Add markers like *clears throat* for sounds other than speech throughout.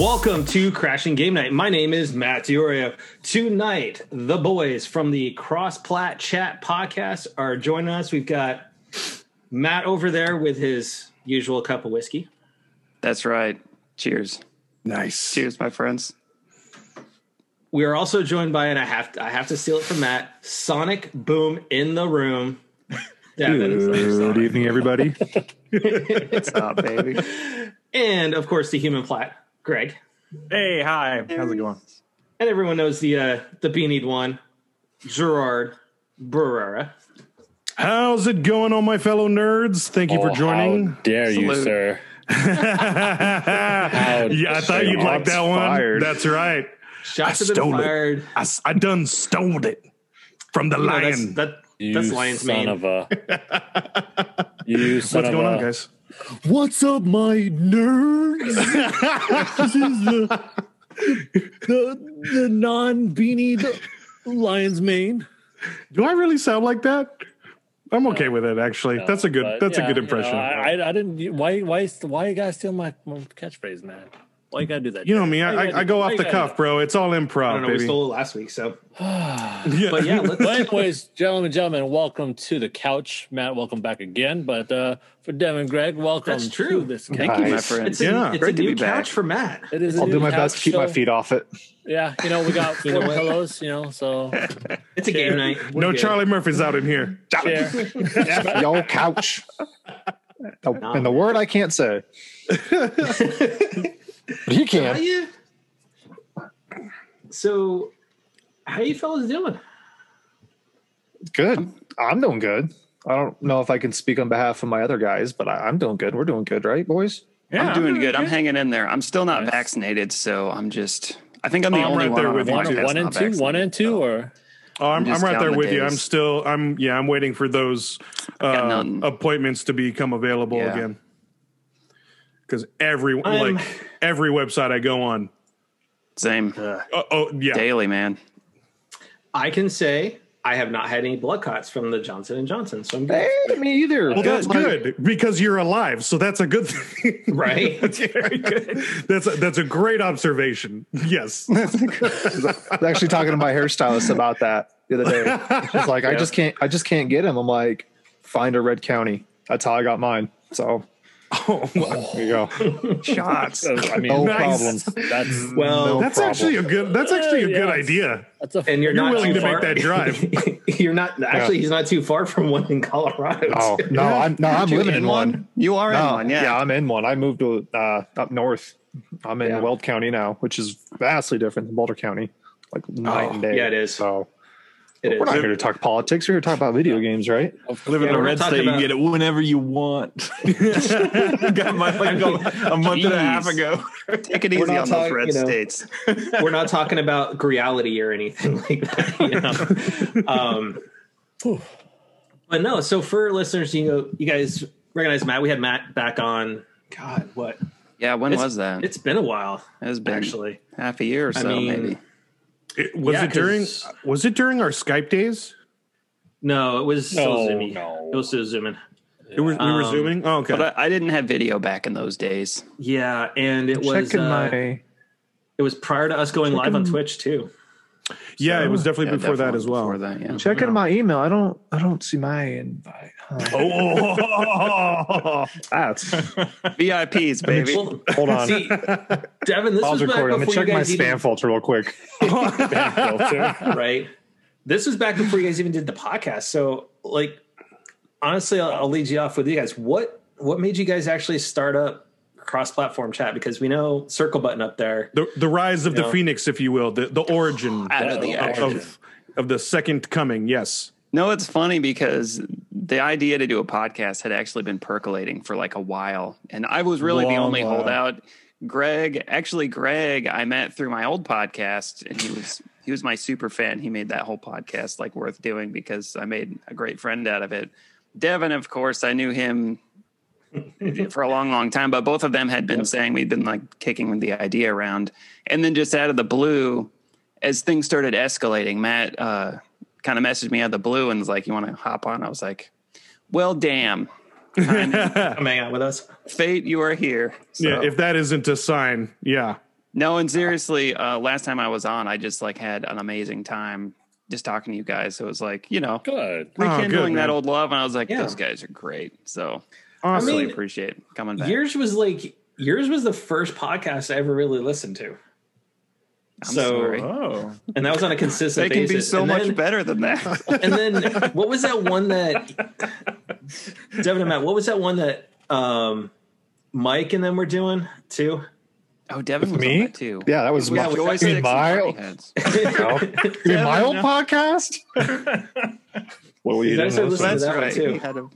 Welcome to Crashing Game Night. My name is Matt Diorio. Tonight, the boys from the Cross Plat Chat podcast are joining us. We've got Matt over there with his usual cup of whiskey. That's right. Cheers. Nice. Cheers, my friends. We are also joined by, and I have to, I have to steal it from Matt, Sonic Boom in the room. Devin. *laughs* Good evening, everybody. What's up, baby? *laughs* And of course, the human plat, Greg. hey, hi. How's it going? And everyone knows the uh, the beanied one, Gerard Barrera. How's it going, all my fellow nerds? Thank you for Oh, joining. How dare you, sir? *laughs* yeah, I thought you'd like that one. Fired. That's right. Shots I have been stole it. I, I, s- I done stole it from the You know, that's, lion. that, You that's lion's son mane. of a. *laughs* You son What's of going a. on, guys? What's up, my nerds? this is the the, the non beanie lion's mane. Do I really sound like that? I'm okay with it, actually. that's a good. That's yeah, a good you know, impression. I, I, I didn't. Why? Why? Why you guys steal my, my catchphrase, man? Why you gotta do that? you know me. I, gotta I, I go off the cuff, bro. It's all I improv, don't know. We baby. stole it last week, so. Yeah. *sighs* But yeah, let's. *laughs* But anyways, gentlemen, gentlemen, welcome to the couch. Matt, welcome back again. But uh, for Devin, Greg, welcome That's true. to this couch. Thank you, my Nice. friend. it's a, Yeah. it's a Great to new be back. couch for Matt. It is. a I'll new do my couch, best to keep my so- feet off it. Yeah, you know we got *laughs* four pillows. You know, so *laughs* It's a game night. We're no good. Charlie Murphy's out in here. share. Yo, couch. The- and the word I can't say. But you How can. you? So, how you fellas doing? Good. I'm doing good. I don't know if I can speak on behalf of my other guys, but I, I'm doing good. We're doing good, right, boys? Yeah, I'm doing good. I'm hanging in there. I'm still not Nice. vaccinated, so I'm just. I think I'm the Oh, I'm only right one there on a with you, One, podcast one and two, one and two, or Oh, I'm, I'm I'm, right there counting the with you. I'm still. I'm yeah. I'm waiting for those uh, appointments to become available Yeah. again. Because everyone, I'm- like every website I go on. Same Uh, oh yeah. daily, man. I can say I have not had any blood clots from the Johnson and Johnson, so I'm good. Hey, me either. Well, that's Like, good because you're alive, so that's a good thing. Right? *laughs* that's very good. That's a, that's a great observation. Yes. *laughs* I was actually talking to my hairstylist about that the other day. She's like, I just can't. I just can't get him. I'm like, find a red county. That's how I got mine. So *laughs* oh, well, there you go. shots. I mean, No Nice. problem. that's Well, No That's problem. actually a good. That's actually a Yeah, good yeah. idea. that's a and you're, You're not willing too to make that drive. *laughs* you're not actually. He's not too far from one in Colorado. Oh too. no, I'm no, I'm living in in one. You are in one, yeah. I'm in one. I moved to uh, up north. I'm in Yeah. Weld County now, which is vastly different than Boulder County. Like night and day. yeah, it is. So It we're is. not here to talk politics. We're here to talk about video games, right? live in Yeah, the we're red state. You about- can get it whenever you want. *laughs* *laughs* Got my like a, a month and a half ago. Take it easy not on those talking, red you know. states. *laughs* We're not talking about reality or anything like that. You know? um, but no. So for listeners, you know, you guys recognize Matt. We had Matt back on. God, what? Yeah, when It's- was that? It's been a while, It has been actually. half a year or so, mean, maybe. It- was Yeah, it during? 'cause- Was it during our Skype days? No, it was still No, no. It was still zooming. It was, we were Um, zooming. Oh, okay. But I, I didn't have video back in those days. Yeah, and it was uh, my. it was prior to us going live on Twitch too. yeah, it was definitely Yeah, before that as well. Before that, yeah. Checking my email. I don't. I don't see my invite. Huh. Oh, *laughs* That's. VIPs, baby. Well, Hold on. see, Devin, this I was was back recording. Let me before check you my guys spam even, filter real quick. *laughs* right? This was back before you guys even did the podcast. So, like, honestly, I'll, I'll lead you off with you guys. What what made you guys actually start up cross-platform chat? Because we know circle button up there. the the rise of the Yeah. phoenix, if you will, the the origin of the of, action. of of the second coming. Yes. No, it's funny because the idea to do a podcast had actually been percolating for like a while. And I was really the only while. holdout. Greg, actually Greg, I met through my old podcast and he was he was my super fan. He made that whole podcast like worth doing because I made a great friend out of it. Devin, of course, I knew him *laughs* for a long, long time, but both of them had been saying we'd been like kicking the idea around. And then just out of the blue, as things started escalating, Matt uh, kind of messaged me out of the blue and was like, You want to hop on? I was like, Well, damn. *laughs* Come hang out with us. Fate, you are here. So, yeah. If that isn't a sign, yeah. No, and seriously, uh, last time I was on, I just like had an amazing time just talking to you guys. So it was like, you know, Good. rekindling that old love. And I was like, Yeah. those guys are great. So I Awesome. really mean, appreciate coming back. yours was like yours was the first podcast I ever really listened to. I'm so, sorry. Oh, and that was on a consistent They can basis. be so And much then- better than that. And then what was that one that Devin and Matt? What was that one that um, Mike and them were doing too? oh, Devin was Me? on that too. Yeah, that was It my, was you Joystick my, Party Heads. *laughs* *laughs* my old podcast? *laughs* what were you doing? start listening to That's that one right. too? He had a-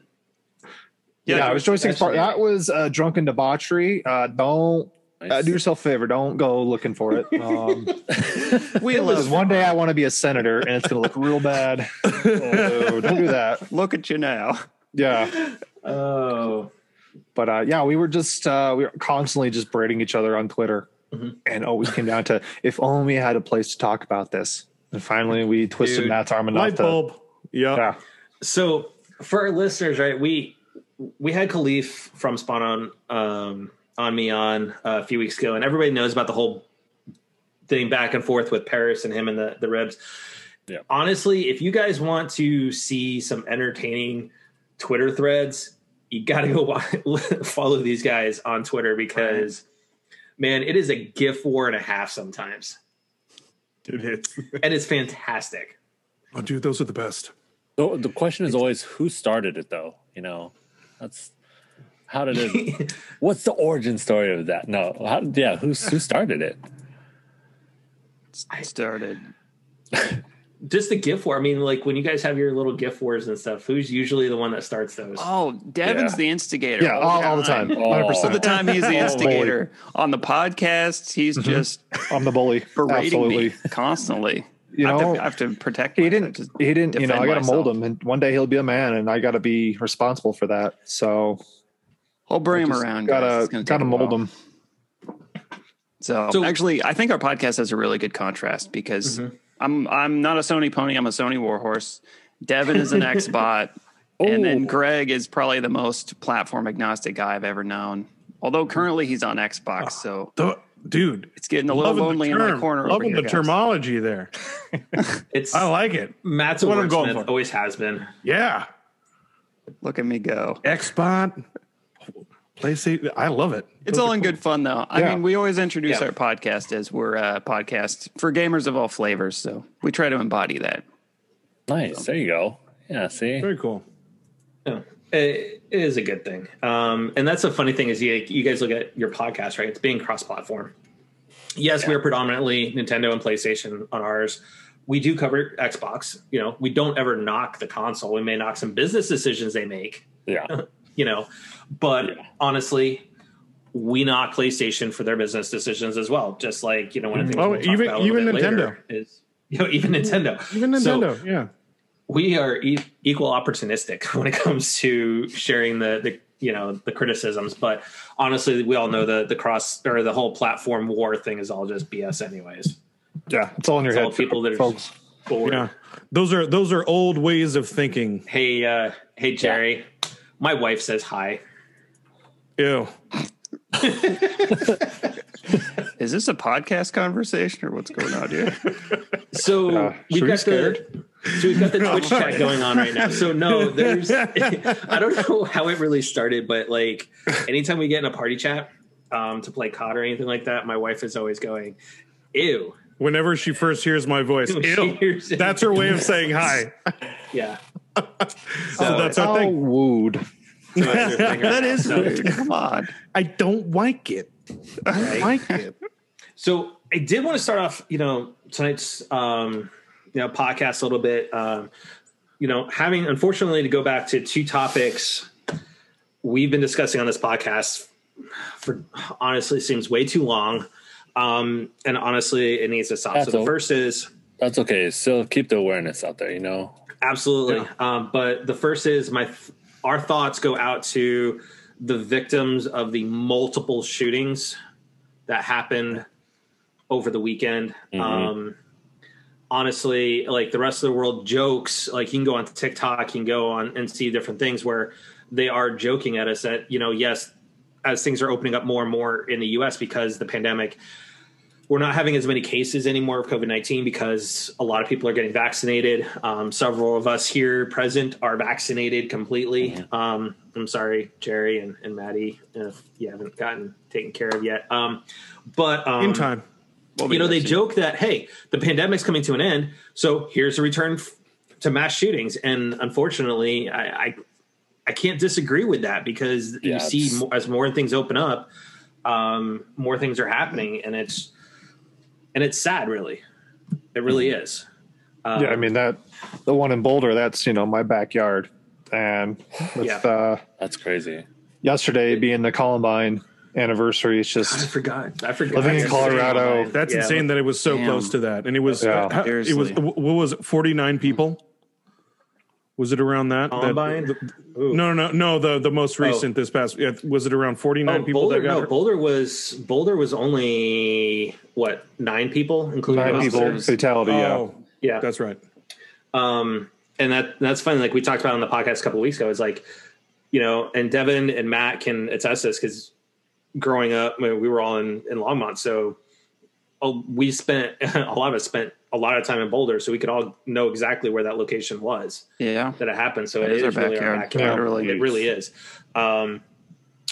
Yeah, it was joysticks part. actually- That was uh, drunken debauchery. Uh, don't uh, do yourself a favor. Don't go looking for it. Um, *laughs* we because love one day I want to be a senator, and it's going to look real bad. So *laughs* don't do that. Look at you now. Yeah, Oh, but uh, yeah, we were just uh, we were constantly just braiding each other on Twitter, Mhm. and always came down to if only we had a place to talk about this. And finally, we twisted Dude, Matt's arm enough Light to. bulb. Yep. Yeah, so for our listeners, right? We we had Khalif from Spawn on um, on me on uh, a few weeks ago, and everybody knows about the whole thing back and forth with Paris and him and the the ribs. Yeah. Honestly, if you guys want to see some entertaining Twitter threads, you got to go *laughs* wa- follow these guys on Twitter because, man, it is a GIF war and a half sometimes, It is. *laughs* and it's fantastic. Oh, dude, those are the best. The, the question is always who started it, though. You know, that's how did it? *laughs* what's the origin story of that? No, how, yeah, who's who started it? I started. *laughs* Just the GIF war. I mean, like when you guys have your little GIF wars and stuff, who's usually the one that starts those? Oh, Devin's Yeah. the instigator. yeah, all, all the time, Oh. hundred All the time he's the *laughs* Oh, instigator. On the podcast, he's mm-hmm. just I'm the bully. berating Absolutely. me constantly. You I, have know, to, I have to protect him. he didn't. He didn't. You know, I got to mold him, and one day he'll be a man, and I got to be responsible for that. So I'll bring them around. guys. Gotta It's gonna take gotta a mold while. him. So, So- actually, I think our podcast has a really good contrast because mm-hmm. I'm I'm not a Sony pony. I'm a Sony warhorse. Devin is an *laughs* Xbot, and then Oh. Greg is probably the most platform agnostic guy I've ever known. Although currently he's on Xbox, ah, so The- dude, it's getting a little loving lonely the in my term. corner. over Loving here, the guys. terminology there. *laughs* It's I like it. Matt's a what I'm going wordsmith, for. always has been. Yeah. Look at me go. Xbot. PlayStation. I love it. It's all in good fun, though. I Yeah. mean, we always introduce Yeah. our podcast as we're a podcast for gamers of all flavors, so we try to embody that. Nice. There you go. Yeah. See. Very cool. Yeah. It, it is a good thing. Um, and that's the funny thing is you, you guys look at your podcast, right? It's being cross-platform. Yes, we are predominantly Nintendo and PlayStation on ours. We do cover Xbox. You know, we don't ever knock the console. We may knock some business decisions they make. Yeah. *laughs* You know, but Yeah. honestly, we knock PlayStation for their business decisions as well. Just like you know, one of the things Oh, we'll even- about even Nintendo. is *laughs* you know even Nintendo. Even So- Nintendo. yeah. we are e- equal opportunistic *laughs* when it comes to sharing the the you know the criticisms but honestly we all know the the cross or the whole platform war thing is all just bs anyways Yeah, it's all in your It's head, people that are folks. bored Yeah. Those are those are old ways of thinking. hey uh hey jerry my wife says hi Ew. *laughs* Is this a podcast conversation or what's going on here? so Uh, we've should we got scared? the so we've got the twitch chat *laughs* going on right now so no there's *laughs* i don't know how it really started but like anytime we get in a party chat um to play cod or anything like that my wife is always going ew Whenever she first hears my voice, ew. hears. That's her way of saying hi. Yeah. So that's our thing. wooed. *laughs* that is weird. *laughs* Come on. I don't like it. I don't like it. *laughs* So I did want to start off, you know, tonight's um, you know podcast a little bit. Um, you know, having unfortunately to go back to two topics we've been discussing on this podcast for honestly seems way too long. Um, and honestly, it needs to stop. That's so the all. first is That's okay. Still keep the awareness out there. You know. Absolutely. Um, but the first is my our thoughts go out to the victims of the multiple shootings that happened over the weekend. Um, honestly, like the rest of the world jokes, like you can go on TikTok, you can go on and see different things where they are joking at us that, you know, yes, as things are opening up more and more in the US because the pandemic we're not having as many cases anymore of COVID 19 because a lot of people are getting vaccinated. Um, several of us here present are vaccinated completely. Um, I'm sorry, Jerry and, and Maddie, if you haven't gotten taken care of yet. Um, but um, In time. We'll you know, they soon. joke that, hey, the pandemic's coming to an end. So here's a return f- to mass shootings. And unfortunately, I, I, I can't disagree with that because Yeah, you see it's- mo- as more things open up, um, more things are happening. And it's, and it's sad, really. It really Mm-hmm. is. Um, yeah, I mean that the one in Boulder, that's you know my backyard, and with Yeah. uh, That's crazy. yesterday being the Columbine anniversary, it's just I forgot. I forgot. Living in Colorado. insane. That's Yeah. insane that it was so Damn. close to that. And it was, Yeah. uh, it was, what was it, 49 people? Was it around that? That- the- no, no, no. The the most recent this past was it around 49 Oh, people Boulder, that got no, hurt? Boulder was Boulder was only what nine people, including nine people fatality. Yeah, Oh, Yeah, that's right. um, and that that's funny. Like we talked about on the podcast a couple weeks ago. Is like, you know, and Devin and Matt can attest this because growing up, I mean, we were all in in Longmont, so oh, we spent *laughs* a lot of us spent a lot of time in Boulder, so we could all know exactly where that location was Yeah. that it happened. So That it is is, our really our backyard. backyard. Yeah, really it is. really is. Um,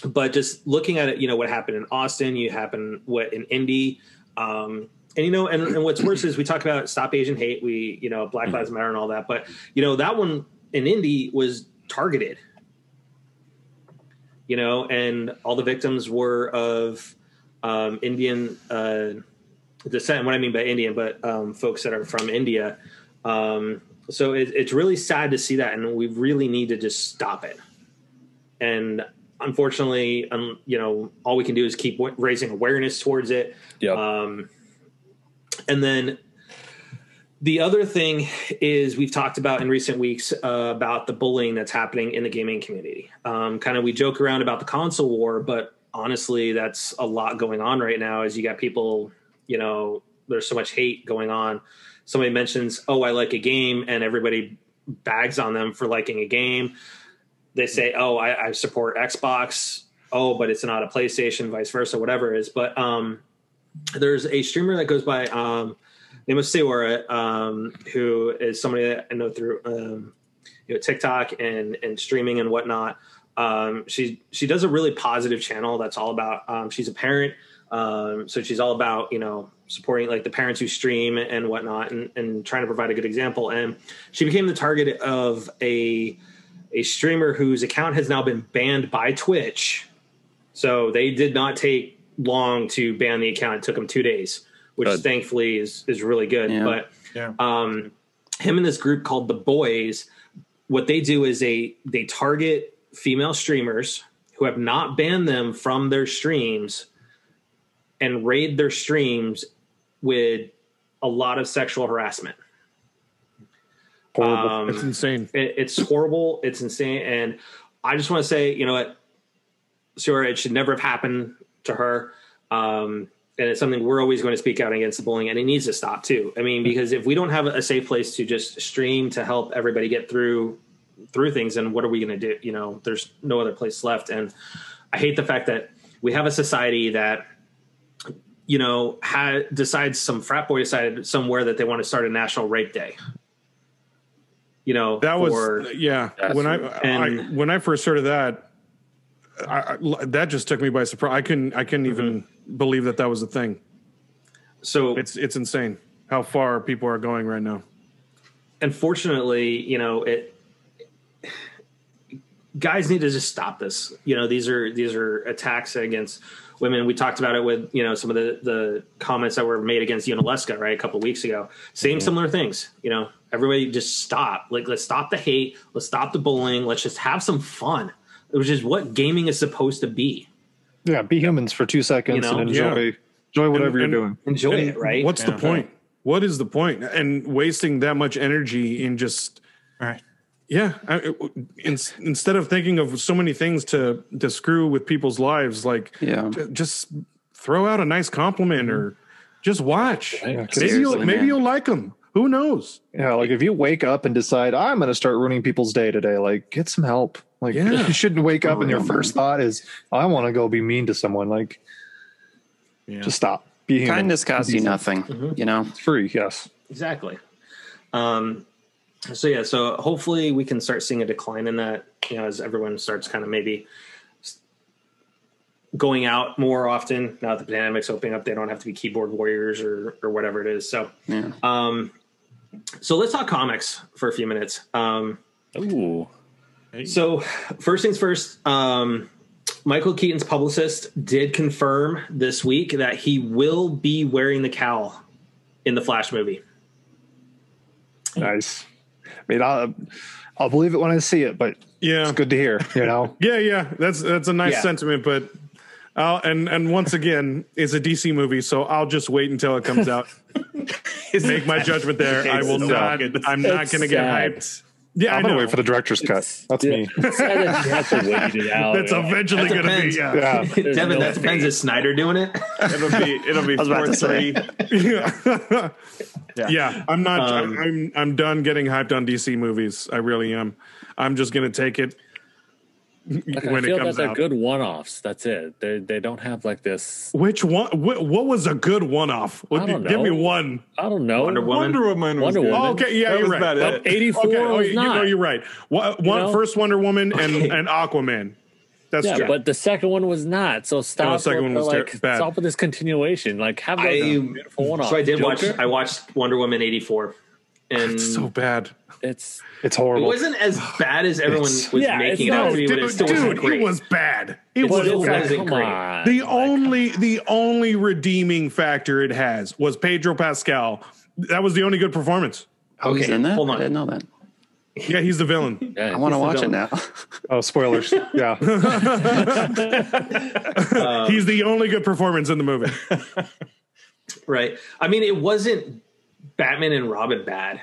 but just looking at it, you know, what happened in Austin, you happened what in Indy, um, and you know, and, and what's worse is we talk about stop Asian hate, we you know, Black Lives Matter and all that, but you know, that one in Indy was targeted. You know, and all the victims were of um, Indian uh, descent. What I mean by Indian, but um, folks that are from India. Um, so it, it's really sad to see that, and we really need to just stop it. And unfortunately, um, you know, all we can do is keep w- raising awareness towards it. Yep. Um, and then the other thing is we've talked about in recent weeks uh, about the bullying that's happening in the gaming community. Um, kind of we joke around about the console war, but honestly, that's a lot going on right now. As you got people, you know, there's so much hate going on. Somebody mentions, "Oh, I like a game," and everybody bags on them for liking a game. They say, "Oh, I, I support Xbox." Oh, but it's not a PlayStation, vice versa, whatever it is. But um, there's a streamer that goes by um, name of Seora, um, who is somebody that I know through um, you know TikTok and and streaming and whatnot. Um, she she does a really positive channel that's all about. Um, she's a parent, um, so she's all about you know supporting like the parents who stream and whatnot, and, and trying to provide a good example. And she became the target of a a streamer whose account has now been banned by Twitch. So they did not take long to ban the account. It took them two days, which Good. thankfully is is really good. Yeah. But Yeah. um, him and this group called the Boys, what they do is they they target female streamers who have not banned them from their streams and raid their streams with a lot of sexual harassment. horrible. Um, It's insane. it, it's horrible. It's insane. And I just want to say, you know what, Sarah, it should never have happened to her. Um, and it's something we're always going to speak out against the bullying, and it needs to stop too. I mean, because if we don't have a safe place to just stream to help everybody get through through things, then what are we going to do? You know, there's no other place left. And I hate the fact that we have a society that you know had decides some frat boy decided somewhere that they want to start a national rape day. You know, That was for- yeah. When I, true. I when I first heard of that, I, I, that just took me by surprise. I couldn't I couldn't even mm-hmm. believe that that was a thing. so It's it's insane how far people are going right now. unfortunately, you know, it guys need to just stop this. You know, these are these are attacks against women. We talked about it with, you know, some of the the comments that were made against Unaleska, right, a couple of weeks ago. Same mm-hmm. similar things, you know. Everybody just stop. Like let's stop the hate, let's stop the bullying, let's just have some fun. Which is what gaming is supposed to be. yeah, be humans for two seconds You know? and enjoy Yeah. enjoy whatever And- you're doing. Enjoy And it, right? What's the point? What is the point? And wasting that much energy in just Right. Yeah. I, in, instead of thinking of so many things to to screw with people's lives, like Yeah. j- just throw out a nice compliment or just watch. Right. Maybe you'll maybe you'll like them. Who knows? Yeah, like if you wake up and decide I'm going to start ruining people's day today, like get some help. Like Yeah. *laughs* you shouldn't wake up For and your *laughs* first thought is I want to go be mean to someone. Like Yeah. just stop. Be human. Kindness costs you nothing. Mm-hmm. You know. It's free. Yes. Exactly. Um, so yeah, so hopefully we can start seeing a decline in that, you know, as everyone starts kind of maybe going out more often. Now that the pandemic's opening up, they don't have to be keyboard warriors or or whatever it is. So, Yeah. um, so let's talk comics for a few minutes. Um, Ooh. so first things first, um, Michael Keaton's publicist did confirm this week that he will be wearing the cowl in the Flash movie. Nice. I mean, I'll, I'll believe it when I see it, but Yeah. it's good to hear. You know. *laughs* Yeah, yeah. That's that's a nice Yeah. sentiment, but I'll, and and once again, it's a DC movie, so I'll just wait until it comes out. *laughs* Make my judgment there. I will so not. I'm not going to get hyped. Yeah, I I'm gonna know. wait for the director's cut. That's me. *laughs* It's sad that you have to wait it out. That's eventually That going to be. Yeah. Yeah. *laughs* There's Devin, no that depends. Is Snyder doing it? It'll be it'll be *laughs* was four to say. three. yeah, I'm not. Um, I'm I'm done getting hyped on DC movies. I really am. I'm just going to take it *laughs* Like, when I it feel that they're out. good one-offs. That's it. They they don't have like this. Which one? What, what was a good one-off? What, I don't give me one. I don't know. Wonder Woman. Wonder Woman. Was Wonder. Woman. Oh, okay, yeah, That you're right. about But it. 84 Okay, oh, was you not. know you're right. One, one know? first Wonder Woman and, Okay. and Aquaman. That's yeah, true. but the second one was not. So stop. The second with one was like, ter- bad. Stop with this continuation. Like have a I beautiful one-off. so I did watch. I watched Wonder Woman eighty four, and it's so bad. It's It's horrible. it wasn't as *sighs* bad as everyone It's- was Yeah, making it out not- to be, but it Dude, still wasn't dude, great. it was bad. It It's was still bad. wasn't come great. on. The only the only redeeming factor it has was Pedro Pascal. That was the only good performance. Oh, he's Okay, in that. hold on. I didn't know that. Yeah, he's the villain. yeah, I want to the watch it now. *laughs* Oh, spoilers. Yeah. *laughs* he's the only good performance in the movie. *laughs* right. I mean, it wasn't Batman and Robin bad.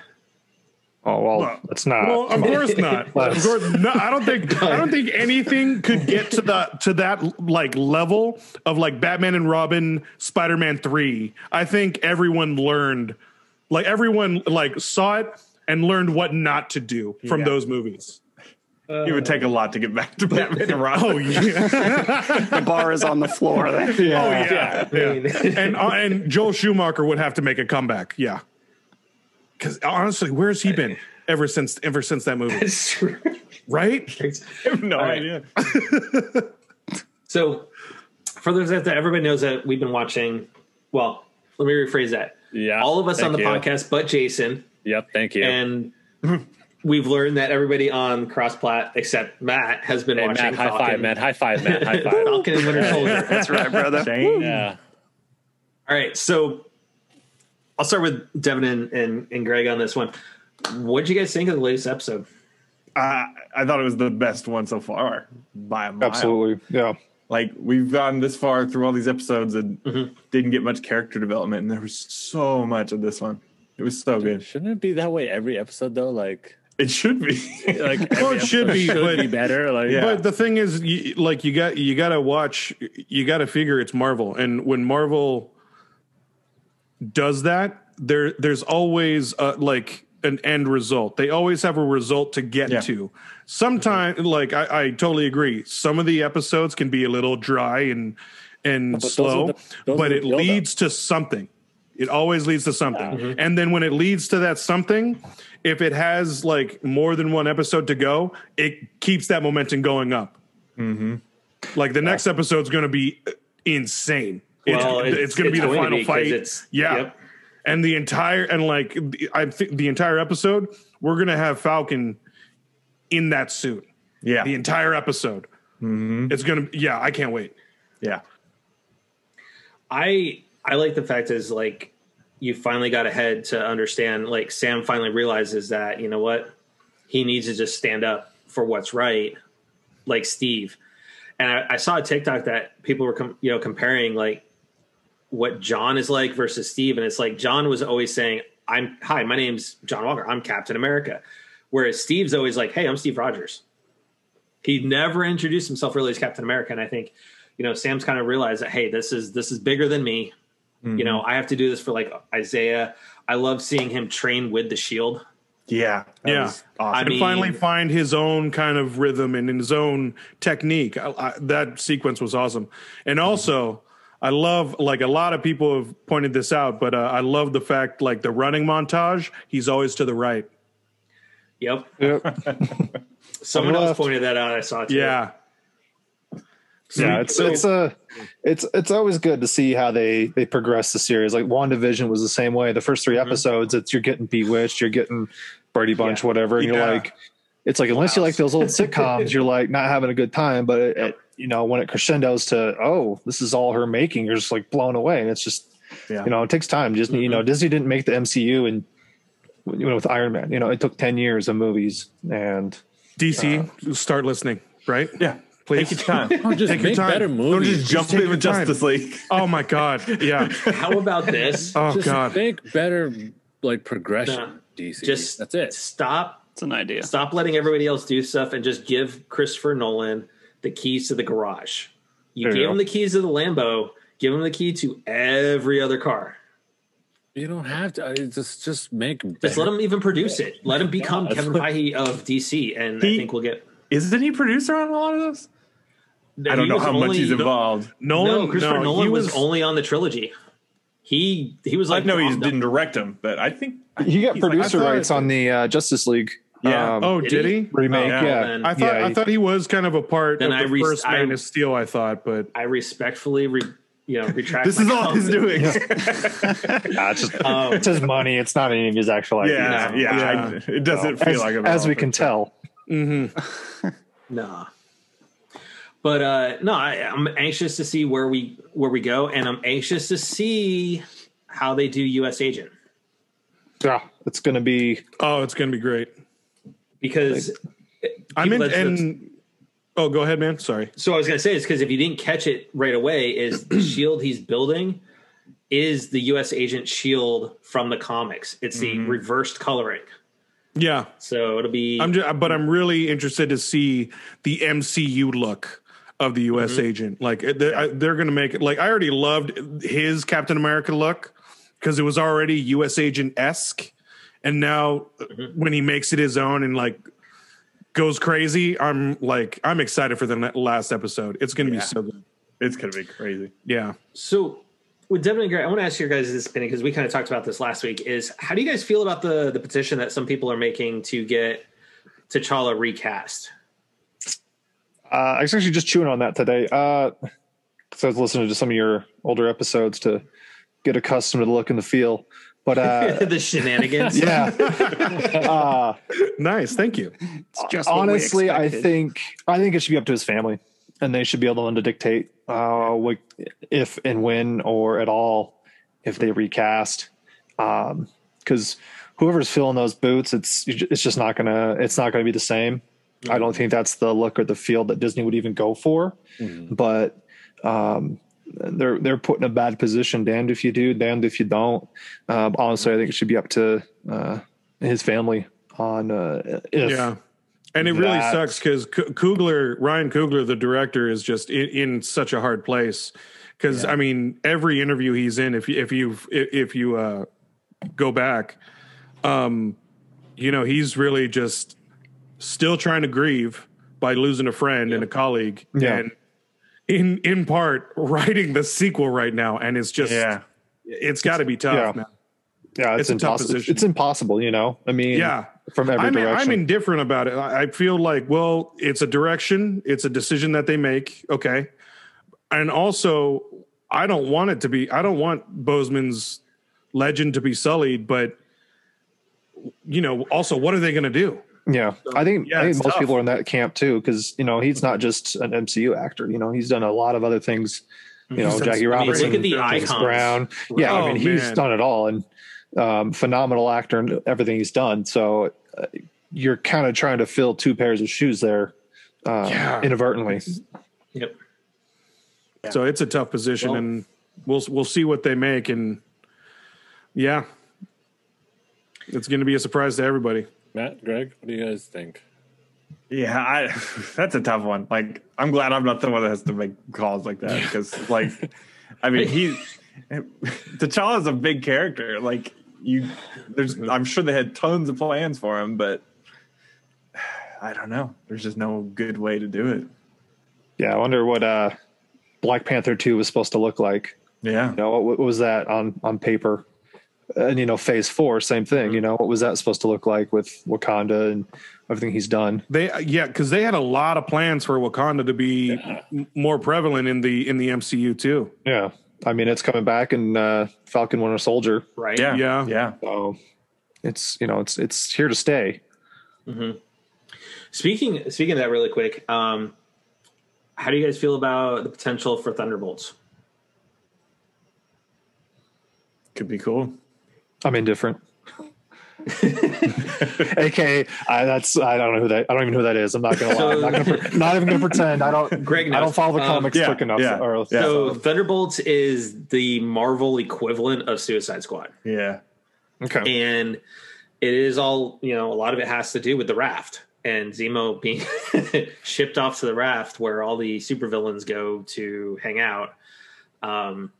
Oh well, Well, it's not. Well, of *laughs* course not. Of course, no. I don't think. I don't think anything could get to the to that like level of like Batman and Robin, Spider Man three. I think everyone learned, like everyone like saw it and learned what not to do from Yeah. those movies. It would take a lot to get back to Batman and Robin. Oh yeah, *laughs* the bar is on the floor. There. oh yeah, I mean, yeah. And uh, and Joel Schumacher would have to make a comeback. Yeah, because honestly, where's he been ever since ever since that movie? *laughs* it's true. Right? *laughs* I have no All right. idea. *laughs* So, for those out there, everybody knows that we've been watching. Well, let me rephrase that. Yeah, All of us on the you. podcast, but Jason, Yep. Thank you. and we've learned that everybody on CrossPlat except Matt has been hey, watching Matt, high five, Matt. High five, Matt. High five. Falcon and Winter Soldier. That's right, brother. Shane? yeah. All right, so I'll start with Devin and, and, and Greg on this one. What did you guys think of the latest episode? Uh, I thought it was the best one so far by a mile. Absolutely. Yeah. Like we've gone this far through all these episodes and Mm-hmm. didn't get much character development, and there was so much of this one. It was so good. Shouldn't it be that way every episode though? Like, It should be. *laughs* like *laughs* Well, it should be, should but- be better. Like, Yeah. But the thing is, you, like you got you got to watch. You got to figure it's Marvel, and when Marvel does that, there there's always uh, like an end result. They always have a result to get Yeah. to. Sometimes, mm-hmm. like I, I totally agree. Some of the episodes can be a little dry and and those are slow, the- those but it leads to something. It always leads to something. Mm-hmm. And then when it leads to that something, if it has like more than one episode to go, it keeps that momentum going up. Mm-hmm. Like the next episode's going to be uh, insane. Well, it's, it's- it's, going to be the final fight. it's- yeah. yep. And the entire and like I think the entire episode, we're going to have Falcon in that suit. yeah, The entire episode. Mm-hmm. It's going to yeah, I can't wait. yeah. I I like the fact is like you finally got ahead to understand. Like Sam finally realizes that you know what he needs to just stand up for what's right, like Steve. And I, I saw a TikTok that people were com- you know comparing like what John is like versus Steve, and it's like John was always saying, "I'm hi, my name's John Walker. I'm Captain America," whereas Steve's always like, "Hey, I'm Steve Rogers." He never introduced himself really as Captain America, and I think you know Sam's kind of realized that hey, this is this is bigger than me. You know, mm-hmm. I have to do this for like Isaiah. I love seeing him train with the shield. Yeah, that Yeah. awesome. I and mean- finally find his own kind of rhythm and his own technique. I, I, that sequence was awesome. And also, I love like a lot of people have pointed this out, but uh, I love the fact like the running montage. He's always to the right. Yep. Yep. *laughs* Someone else pointed that out. I saw it too. Yeah, yeah, it's it's a it's it's always good to see how they they progress the series. Like WandaVision was the same way. The first 3 episodes, it's you're getting Bewitched, you're getting Brady Bunch, whatever, and you're like, it's like unless you like those old *laughs* sitcoms, you're like not having a good time. But it, it- you know when it crescendos to oh, this is all her making, you're just like blown away, and it's just Yeah. you know it takes time. Disney, you know, mm-hmm. Disney didn't make the MCU and you know with Iron Man, you know, it took ten years of movies and DC, uh, start listening, right? Yeah. Please. Take your time. *laughs* Don't just Take your make time. better movies. Don't movies. just jump take in with. Justice League. *laughs* Oh my god, yeah. How about this? *laughs* Oh just god, make better like progression. No. DC. just that's it. Stop. It's an idea. Stop letting everybody else do stuff and just give Christopher Nolan the keys to the garage. You There you gave go. him the keys to the Lambo. Give him the key to every other car. You don't have to. I just just make. Just let him even produce it. Let him become that's Kevin what- Feige of DC, and I think we'll get. Isn't he producer on a lot of those? I don't know was how much he's involved. Nolan. No, Christopher no, Nolan he was, only on the trilogy. He he was like I know he didn't direct him, but I think he got he's like- producer rights on the uh, Justice League. Yeah. um, Oh, Did did he? he? remake. Oh, yeah, then- I thought Yeah, I he- thought he was kind of a part Then of I the re- first I- Man of Steel. I thought, but I respectfully, re, you know, retract. this is all he's doing. *laughs* Nah, it's just Um, it's his money. It's not any of his actual ideas. yeah, yeah. Yeah. I- it doesn't feel as, like it. as we can tell. *laughs* Nah. But uh no, I, I'm anxious to see where we where we go, and I'm anxious to see how they do U.S. Agent Yeah, it's going to be. oh, it's gonna be great. Because I'm in, and oh, go ahead, man. Sorry. So I was going to say is because if you didn't catch it right away, is the *clears throat* shield he's building is the U.S. Agent shield from the comics. It's the reversed coloring, Yeah, so it'll be. I'm just, but I'm really interested to see the MCU look of the U.S. Mm-hmm. agent. Like they're, I- they're going to make it. Like I already loved his Captain America look because it was already U.S. agent esque, and now Mm-hmm. when he makes it his own and like goes crazy, I'm like I'm excited for the last episode. It's going to Yeah. be so good. It's gonna be crazy. Yeah. So with Devin and Greg, I want to ask your guys' this opinion because we kind of talked about this last week. Is how do you guys feel about the the petition that some people are making to get T'Challa recast? Uh, I was actually just chewing on that today. Uh, so I was listening to some of your older episodes to get accustomed to the look and the feel. But uh, *laughs* the shenanigans. *laughs* yeah, *laughs* uh, Nice. Thank you. It's just honestly, I think I think it should be up to his family, and they should be able to dictate uh, what, if and when or at all if they recast. Because whoever's filling those boots, it's it's just not gonna it's not gonna be the same. I don't think that's the look or the feel that Disney would even go for. But um, they're they're put in a bad position. Damned if you do, damned if you don't. Um, honestly, I think it should be up to uh, his family on uh, if Yeah. And it really that- sucks because Coogler, Ryan Coogler, the director, is just in, in such a hard place. Because I mean, every interview he's in, if you if you if you uh, go back, um, you know, he's really just still trying to grieve by losing a friend and a colleague, Yeah. and in in part writing the sequel right now, and it's just Yeah. it's got to be tough, Yeah. man. Yeah, It's it's, a tough impossible. position. It's impossible, you know. I mean, Yeah. from every I'm, direction. I'm indifferent about it. I I feel like, well, it's a direction, it's a decision that they make. Okay. And also, I don't want it to be, I don't want Boseman's legend to be sullied, but, you know, also, what are they going to do? Yeah, I think, Yeah, I think most tough. people are in that camp too, because you know he's not just an MCU actor. You know, he's done a lot of other things. You know, He's done Jackie so- I mean, Robinson, look at the James icons. Brown. Yeah, Oh, I mean, he's man. done it all, and um, phenomenal actor and everything he's done. So uh, you're kind of trying to fill two pairs of shoes there, uh, Yeah. inadvertently. Yep. So it's a tough position, Well- and we'll, we'll see what they make. And yeah, it's going to be a surprise to everybody. Matt, Greg, what do you guys think? Yeah, I, *laughs* that's a tough one. Like, I'm glad I'm not the one that has to make calls like that because, like, I mean, he *laughs* T'Challa is a big character. Like, you, there's, I'm sure they had tons of plans for him, but *sighs* I don't know. There's just no good way to do it. Yeah, I wonder what uh Black Panther two was supposed to look like. Yeah. You know, what, what was that on on paper? And you know, Phase Four, same thing. You know, what was that supposed to look like with Wakanda and everything he's done? They yeah, because they had a lot of plans for Wakanda to be m- more prevalent in the in the MCU too. Yeah, I mean, it's coming back in uh, Falcon Winter Soldier. right? Yeah. Yeah. Yeah. So it's you know, it's it's here to stay. Speaking speaking of that, really quick, um, how do you guys feel about the potential for Thunderbolts? Could be cool. I'm indifferent. *laughs* AK, I, that's I don't know who that I don't even know who that is. I'm not gonna lie. I'm not, gonna, pre- not even gonna pretend. I don't. Greg I don't follow the Um, comics yeah, quick enough. yeah, or, yeah. So Thunderbolts is the Marvel equivalent of Suicide Squad, Yeah. okay. and it is all you know. A lot of it has to do with the raft and Zemo being *laughs* shipped off to the raft where all the supervillains go to hang out. Um,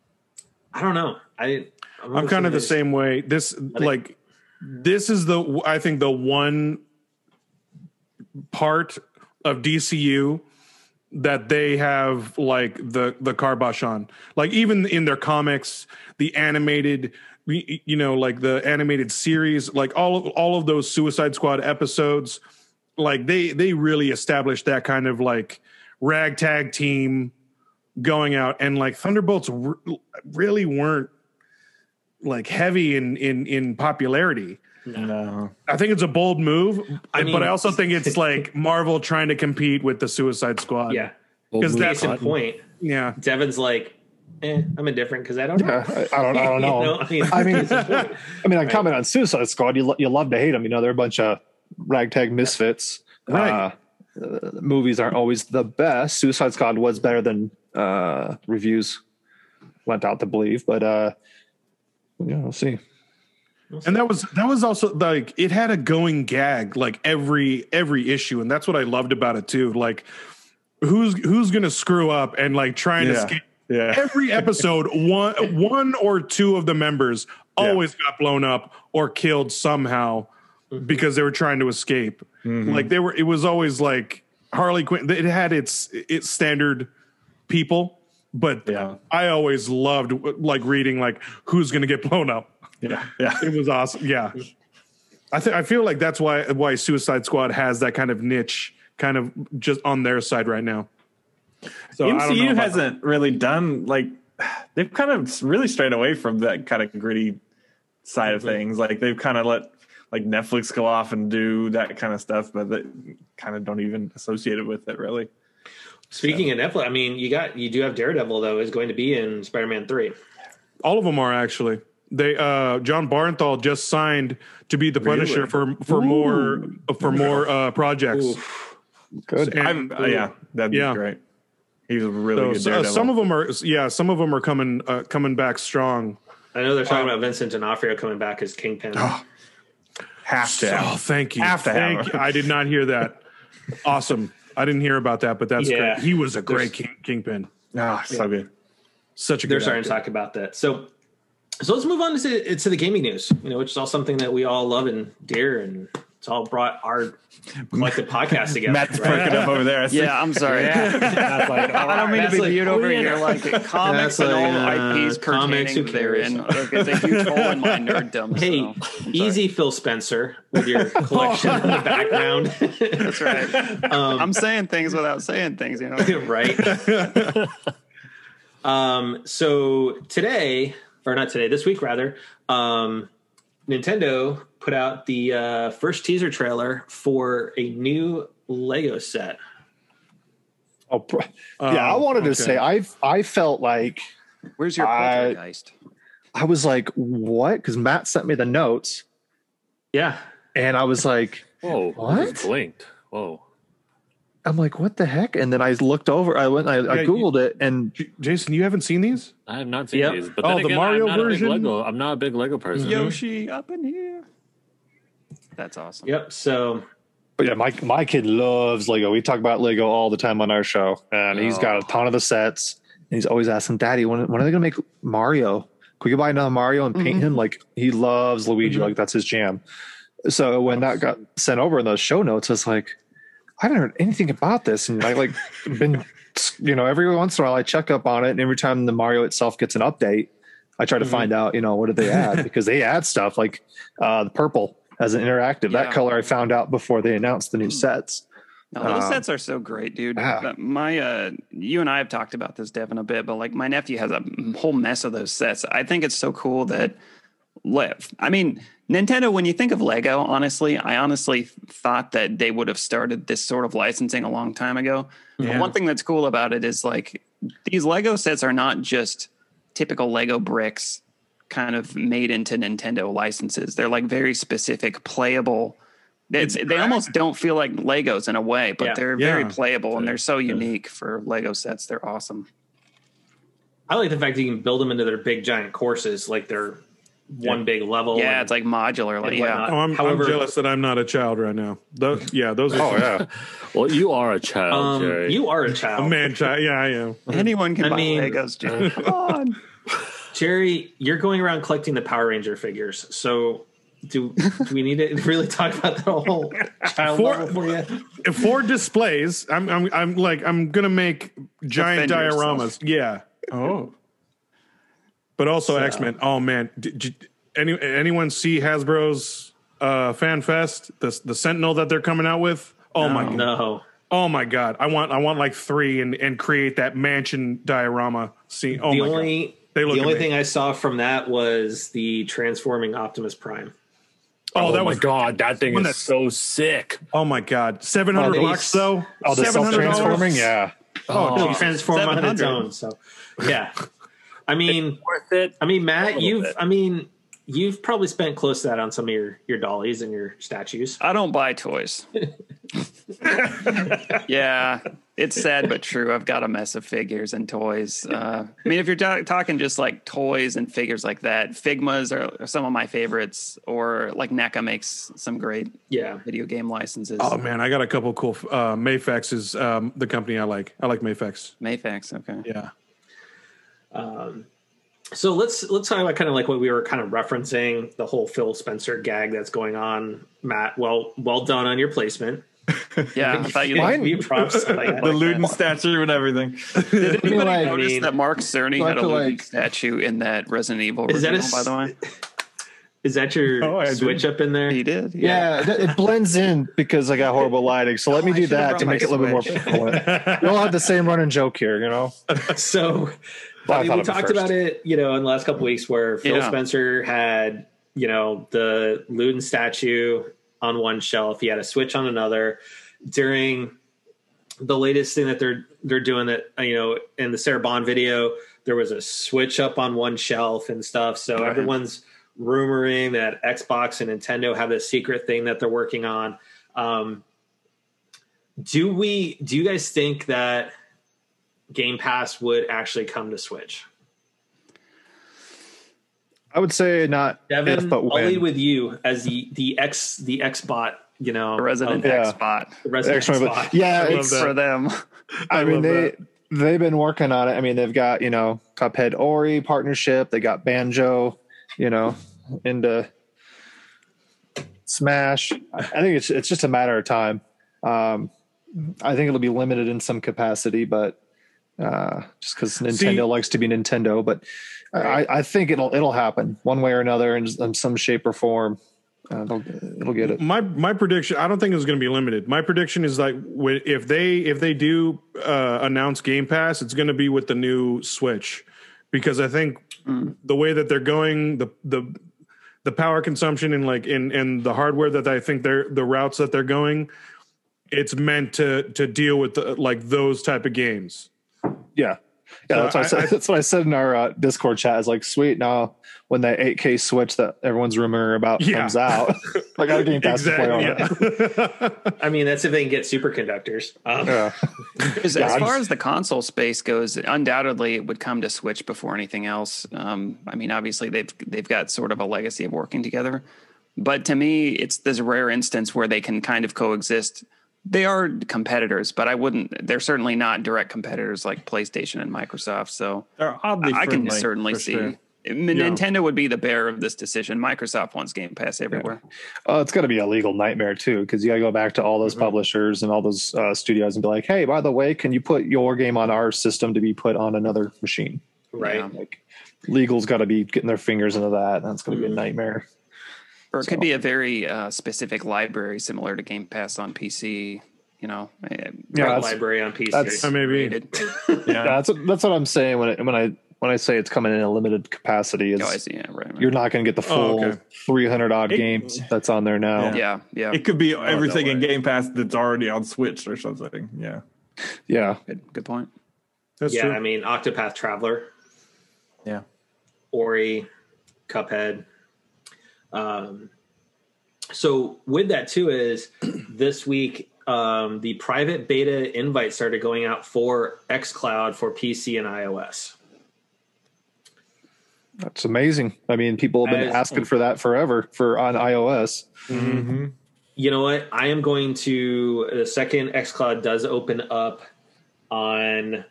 I don't know. I I'm kind of the same way. This like this is the I think the one part of DCU that they have like the the carbosh on. Like even in their comics, the animated you know like the animated series, like all of all of those Suicide Squad episodes, like they they really established that kind of like ragtag team going out and like Thunderbolts really weren't like heavy in in in popularity. No. I think it's a bold move, I but I also think it's *laughs* like Marvel trying to compete with the Suicide Squad. Yeah, because that's the point. yeah. Devin's like, eh, I'm indifferent because I don't know. Yeah, I, I don't. I don't *laughs* know. You know, I mean, I mean, *laughs* case in point. I mean, I comment on Suicide Squad. You lo- you love to hate them. You know, they're a bunch of ragtag misfits. Right. Uh, uh, movies aren't always the best. Suicide Squad was better than uh, reviews went out to believe, but uh, yeah, we'll see. And that was that was also like it had a going gag like every every issue, and that's what I loved about it too. Like who's who's gonna screw up and like trying to Yeah. escape Yeah. every episode *laughs* one one or two of the members always got blown up or killed somehow mm-hmm. because they were trying to escape mm-hmm. like they were it was always like harley quinn it had its its standard people but Yeah. i always loved like reading like who's gonna get blown up Yeah. Yeah. it was awesome yeah i think i feel like that's why why suicide squad has that kind of niche kind of just on their side right now so I don't know MCU hasn't really done like they've kind of really strayed away from that kind of gritty side of mm-hmm. things. Like they've kind of let like Netflix go off and do that kind of stuff, but they kind of don't even associate it with it really. Speaking of Netflix, I mean, you got you do have Daredevil though is going to be in Spider-Man three. All of them are actually. They uh Jon Bernthal just signed to be the Punisher for for more for more uh projects. Good. And, I'm, uh, yeah, that'd Yeah. be great. He was a really so, good uh, some of them are yeah, some of them are coming uh, coming back strong. I know they're talking Um, about Vincent D'Onofrio coming back as Kingpin. have to. Oh, thank you. Have to have thank him. you. I did not hear that. *laughs* Awesome. I didn't hear about that, but that's Yeah. great. He was a great king, kingpin. Ah, so good. Such a they're good starting to talk about that. So, so let's move on to to the gaming news. You know, which is all something that we all love and dear, and it's all brought our collective podcast together. Matt's right? perking up over there. *laughs* Yeah, I'm sorry. *laughs* That's like, I don't mean to be like- mute over here. Like *laughs* comics and like, all uh, IPs comics, who pertaining cares? therein. Look, it's a huge hole in my nerddom. Hey, so, easy, Phil Spencer, with your collection in the background. That's right. Um, I'm saying things without saying things. You know. right? um, so today, or not today, this week rather, um, Nintendo put out the uh, first teaser trailer for a new Lego set. Oh, pr- yeah, I Oh, wanted to okay. say I I felt like Where's your I- poltergeist? I was like, what? Because Matt sent me the notes, Yeah, and I was like, whoa, What? I blinked. Whoa. I'm like, what the heck? And then I looked over, I went, I, I Yeah, you- googled it, and J- Jason, you haven't seen these? I have not seen Yep. these. But Oh, then the again, Mario I'm version? Lego. I'm not a big Lego person. Yoshi up in here. That's awesome. yep. So but yeah, my my kid loves Lego. We talk about Lego all the time on our show, and he's oh. got a ton of the sets. And he's always asking, "Daddy, when when are they gonna make Mario? Could we buy another Mario and paint mm-hmm. him?" Like he loves Luigi, mm-hmm. like that's his jam. So when that got sent over in those show notes, I was like, I haven't heard anything about this, and I like *laughs* been you know, every once in a while I check up on it, and every time the Mario itself gets an update, I try to Mm-hmm. find out, you know, what did they add *laughs* because they add stuff like uh, the purple as an interactive. Yeah. That color I found out before they announced the new sets. No, those Um, sets are so great, dude. yeah. But My, uh, you and I have talked about this, Devin, a bit, but like my nephew has a whole mess of those sets. I think it's so cool that live. I mean, Nintendo. When you think of Lego, honestly, I honestly thought that they would have started this sort of licensing a long time ago. But Yeah. one thing that's cool about it is like these Lego sets are not just typical Lego bricks, kind of made into Nintendo licenses. They're like very specific, playable. It's, they almost don't feel like Legos in a way, but Yeah. they're very playable and they're so unique for Lego sets. They're awesome. I like the fact that you can build them into their big giant courses, like they're one big level. Yeah, and- it's like modular. Like, yeah. Oh, I'm, However- I'm jealous that I'm not a child right now. Those, yeah, those are Oh yeah. *laughs* well, you are a child, Um, Jerry. you are a child. a man child. Yeah, I am. *laughs* Anyone can I buy mean- Legos, Jerry. Come on. *laughs* Jerry, you're going around collecting the Power Ranger figures. So do do we need to really talk about that whole child For- level for you? For displays, I'm, I'm, I'm like, I'm gonna make giant Defend yourself. dioramas. Yeah, Oh, but also X Men. Oh man, did, did any anyone see Hasbro's uh, Fan Fest? The the Sentinel that they're coming out with. Oh my god. No. Oh my god. I want I want like three and and create that mansion diorama scene. Oh the my god. only They look the only amazing. thing I saw from that was the transforming Optimus Prime. Oh, oh that my was god, that thing When is that's- so sick. Oh my god. 700 Oh, bucks though. Oh, the self transforming, yeah. Oh, Oh, It'll transform on its own. So yeah. I mean worth it. I mean Matt, you've bit. I mean you've probably spent close to that on some of your your dollies and your statues. I don't buy toys. *laughs* yeah, it's sad but true. I've got a mess of figures and toys. Uh, I mean, if you're ta- talking just like toys and figures like that, Figmas are, are some of my favorites, or like NECA makes some great Yeah. video game licenses. Oh man, I got a couple cool uh Mafex is um the company I like. I like Mafex. Mafex, okay. Yeah. Um, so let's let's talk about kind of like what we were kind of referencing the whole Phil Spencer gag that's going on. Matt, well well done on your placement. *laughs* Yeah, I thought you. Mine- We props *laughs* like that. the Luden statue and everything. Did *laughs* anybody like- notice I mean- that Mark Cerny had a feel Luden like- statue in that Resident Evil Is that a by the way? Is that your Oh, I switch up in there? He did. Yeah, th- it blends in because I got horrible lighting. So let me oh, do that to my make it a little bit more Switch. prevalent. We all have the same running joke here, you know. So Well, I mean, we talked about it, you know, in the last couple weeks where Phil Yeah. Spencer had, you know, the Luden statue on one shelf. He had a switch on another. During the latest thing that they're they're doing that, you know, in the Sarah Bond video, there was a switch up on one shelf and stuff. So Right. everyone's rumoring that Xbox and Nintendo have this secret thing that they're working on. Um, do we? Do you guys think that Game Pass would actually come to Switch? I would say not Devin, if, but I'll lead with you as the the X the X bot. You know, The Resident of- Yeah. X spot the Resident Actually, X but- bot. yeah, I it's, for them. *laughs* I, mean they that. they've been working on it. I mean they've got you know Cuphead Ori partnership. They got Banjo, you know, into Smash. I I think it's it's just a matter of time. Um, I think it'll be limited in some capacity, but uh, just because Nintendo See- likes to be Nintendo, but I, I think it'll it'll happen one way or another in, in some shape or form. Uh, it'll, it'll get it. My my prediction. I don't think it's going to be limited. My prediction is like if they if they do uh, announce Game Pass, it's going to be with the new Switch, because I think the way that they're going, the the the power consumption and like in and the hardware that I think they're the routes that they're going, it's meant to to deal with the, like those type of games. Yeah. Yeah, So that's, what I, I- said, I- *laughs* that's what I said in our uh, Discord chat. Is like, sweet. Now, when that 8K Switch that everyone's rumoring about Yeah. comes out, *laughs* I got a Game Pass to play on it. Exactly. *laughs* I mean, that's if they can get superconductors. Um, Yeah. As, Yeah, as I'm- far as the console space goes, undoubtedly it would come to Switch before anything else. Um, I mean, obviously they've they've got sort of a legacy of working together, but to me, it's this rare instance where they can kind of coexist. They are competitors, but I wouldn't. They're certainly not direct competitors like PlayStation and Microsoft. So They're oddly I can certainly see. sure. Nintendo would be the bearer of this decision. Microsoft wants Game Pass everywhere. Uh, it's got to be a legal nightmare too, because you got to go back to all those publishers and all those uh, studios and be like, "Hey, by the way, can you put your game on our system to be put on another machine?" right. Yeah. Like, legal's got to be getting their fingers into that. That's going to be a nightmare. Or it could be a very uh, specific library similar to Game Pass on PC. You know, eh, Yeah, that's- library on PC. that's- maybe. rated. Yeah, that's that's what I'm saying when it, when I when I say it's coming in a limited capacity. Is Oh, I see. Yeah, right. right. you're not going to get the full okay. 300 odd It- games that's on there now. yeah, yeah. It could be everything no in. Game Pass that's already on Switch or something. Yeah. Yeah, good, good point. That's yeah, true. I mean, Octopath Traveler, Yeah. Ori, Cuphead. Um, so with that too is *clears throat* this week um, the private beta invite started going out for XCloud for PC and iOS. that's amazing. I mean, people have been As- asking for that forever for on iOS. You know what? I am going to the second XCloud does open up on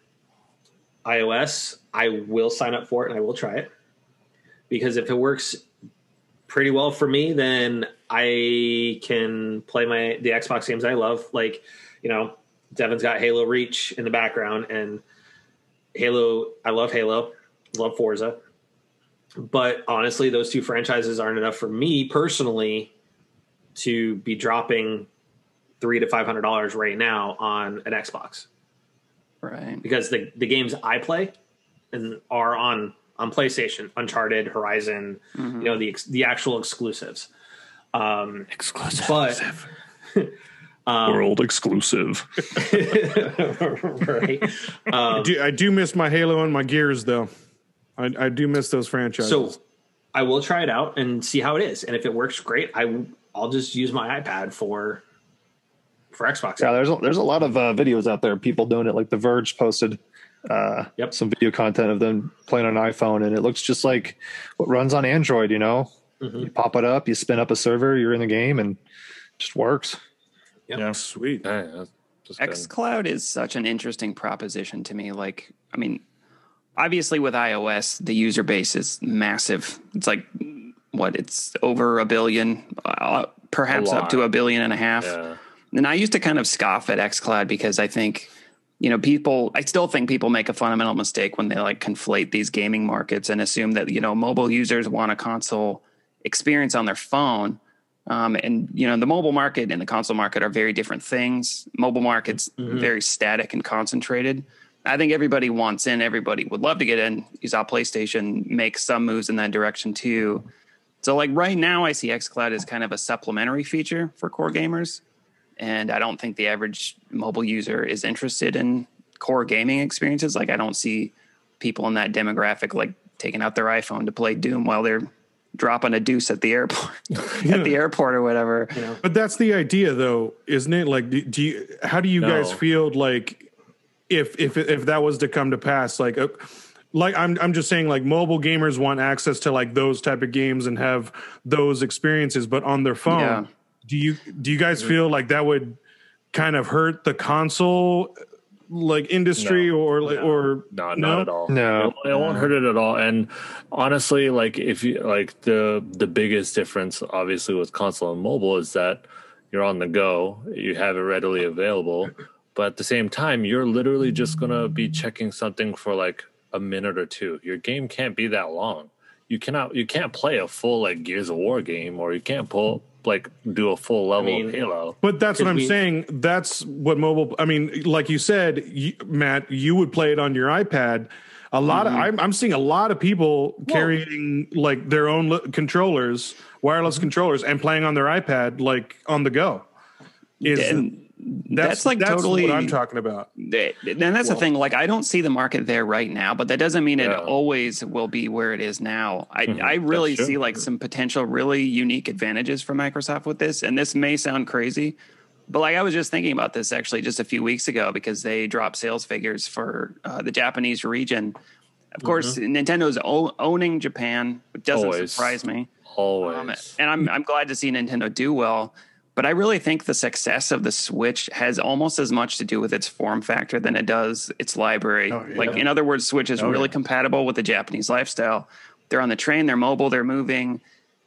iOS. I will sign up for it and I will try it because if it works pretty well for me, then I can play my the Xbox games I love. Like, you know, Devin's got Halo Reach in the background, and Halo. I love Halo, love Forza, but honestly, those two franchises aren't enough for me personally to be dropping three to five hundred dollars right now on an Xbox Right. because the the games I play and are on on PlayStation, Uncharted, Horizon, you know the ex- the actual exclusives. Um, Exclusive. but *laughs* world exclusive. *laughs* right. I do, I do miss my Halo and my Gears though. I, I do miss those franchises. So I will try it out and see how it is, and if it works great, I I'll just use my iPad for for Xbox. Yeah, there's a, there's a lot of uh, videos out there. People doing it. Like The Verge posted uh, Yep. some video content of them playing on an iPhone, and it looks just like what runs on Android. You know, Mm-hmm. you pop it up, you spin up a server, you're in the game, and it just works. Yeah. sweet. Yeah, just xCloud is such an interesting proposition to me. Like, I mean, obviously with iOS, the user base is massive. It's like what? It's over a billion, uh, perhaps A up to a billion and a half. Yeah. And I used to kind of scoff at xCloud because I think, you know, people, I still think people make a fundamental mistake when they like conflate these gaming markets and assume that, you know, mobile users want a console experience on their phone. Um, and, you know, the mobile market and the console market are very different things. Mobile market's very static and concentrated. I think everybody wants in, everybody would love to get in. You saw PlayStation make some moves in that direction too. So, like right now, I see xCloud as kind of a supplementary feature for core gamers and I don't think the average mobile user is interested in core gaming experiences. Like I don't see people in that demographic like taking out their iPhone to play Doom while they're dropping a deuce at the airport *laughs* at the airport or whatever. But that's the idea, though, isn't it? Like, do, do you? How do you guys feel like if if if that was to come to pass? Like, uh, like I'm I'm just saying, like mobile gamers want access to like those type of games and have those experiences, but on their phone. Yeah. Do you do you guys feel like that would kind of hurt the console like industry No. or like or No, not at all. No. it, it won't hurt it at all. And honestly, like if you like the the biggest difference, obviously with console and mobile, is that you're on the go, you have it readily available, but at the same time, you're literally just gonna be checking something for like a minute or two. Your game can't be that long. You cannot, you can't play a full like Gears of War game, or you can't pull like do a full level mean, of Halo. But that's what I'm we- saying. That's what mobile. I mean, like you said, you, Matt, you would play it on your iPad. A lot of mm-hmm. I'm, I'm seeing a lot of people carrying like their own li- controllers, wireless mm-hmm. controllers, and playing on their iPad like on the go. Is And that's, that's, like that's totally what I'm talking about. And that's the thing. Like, I don't see the market there right now, but that doesn't mean it always will be where it is now. I, I really see like some potential really unique advantages for Microsoft with this. And this may sound crazy, but like I was just thinking about this actually just a few weeks ago because they dropped sales figures for uh, the Japanese region. Of course, Nintendo's o- owning Japan, which doesn't Always. surprise me. Always. Um, and I'm I'm glad to see Nintendo do well. But I really think the success of the Switch has almost as much to do with its form factor than it does its library. Oh, yeah. Like in other words, Switch is oh, really compatible with the Japanese lifestyle. they're on the train, they're mobile, they're moving.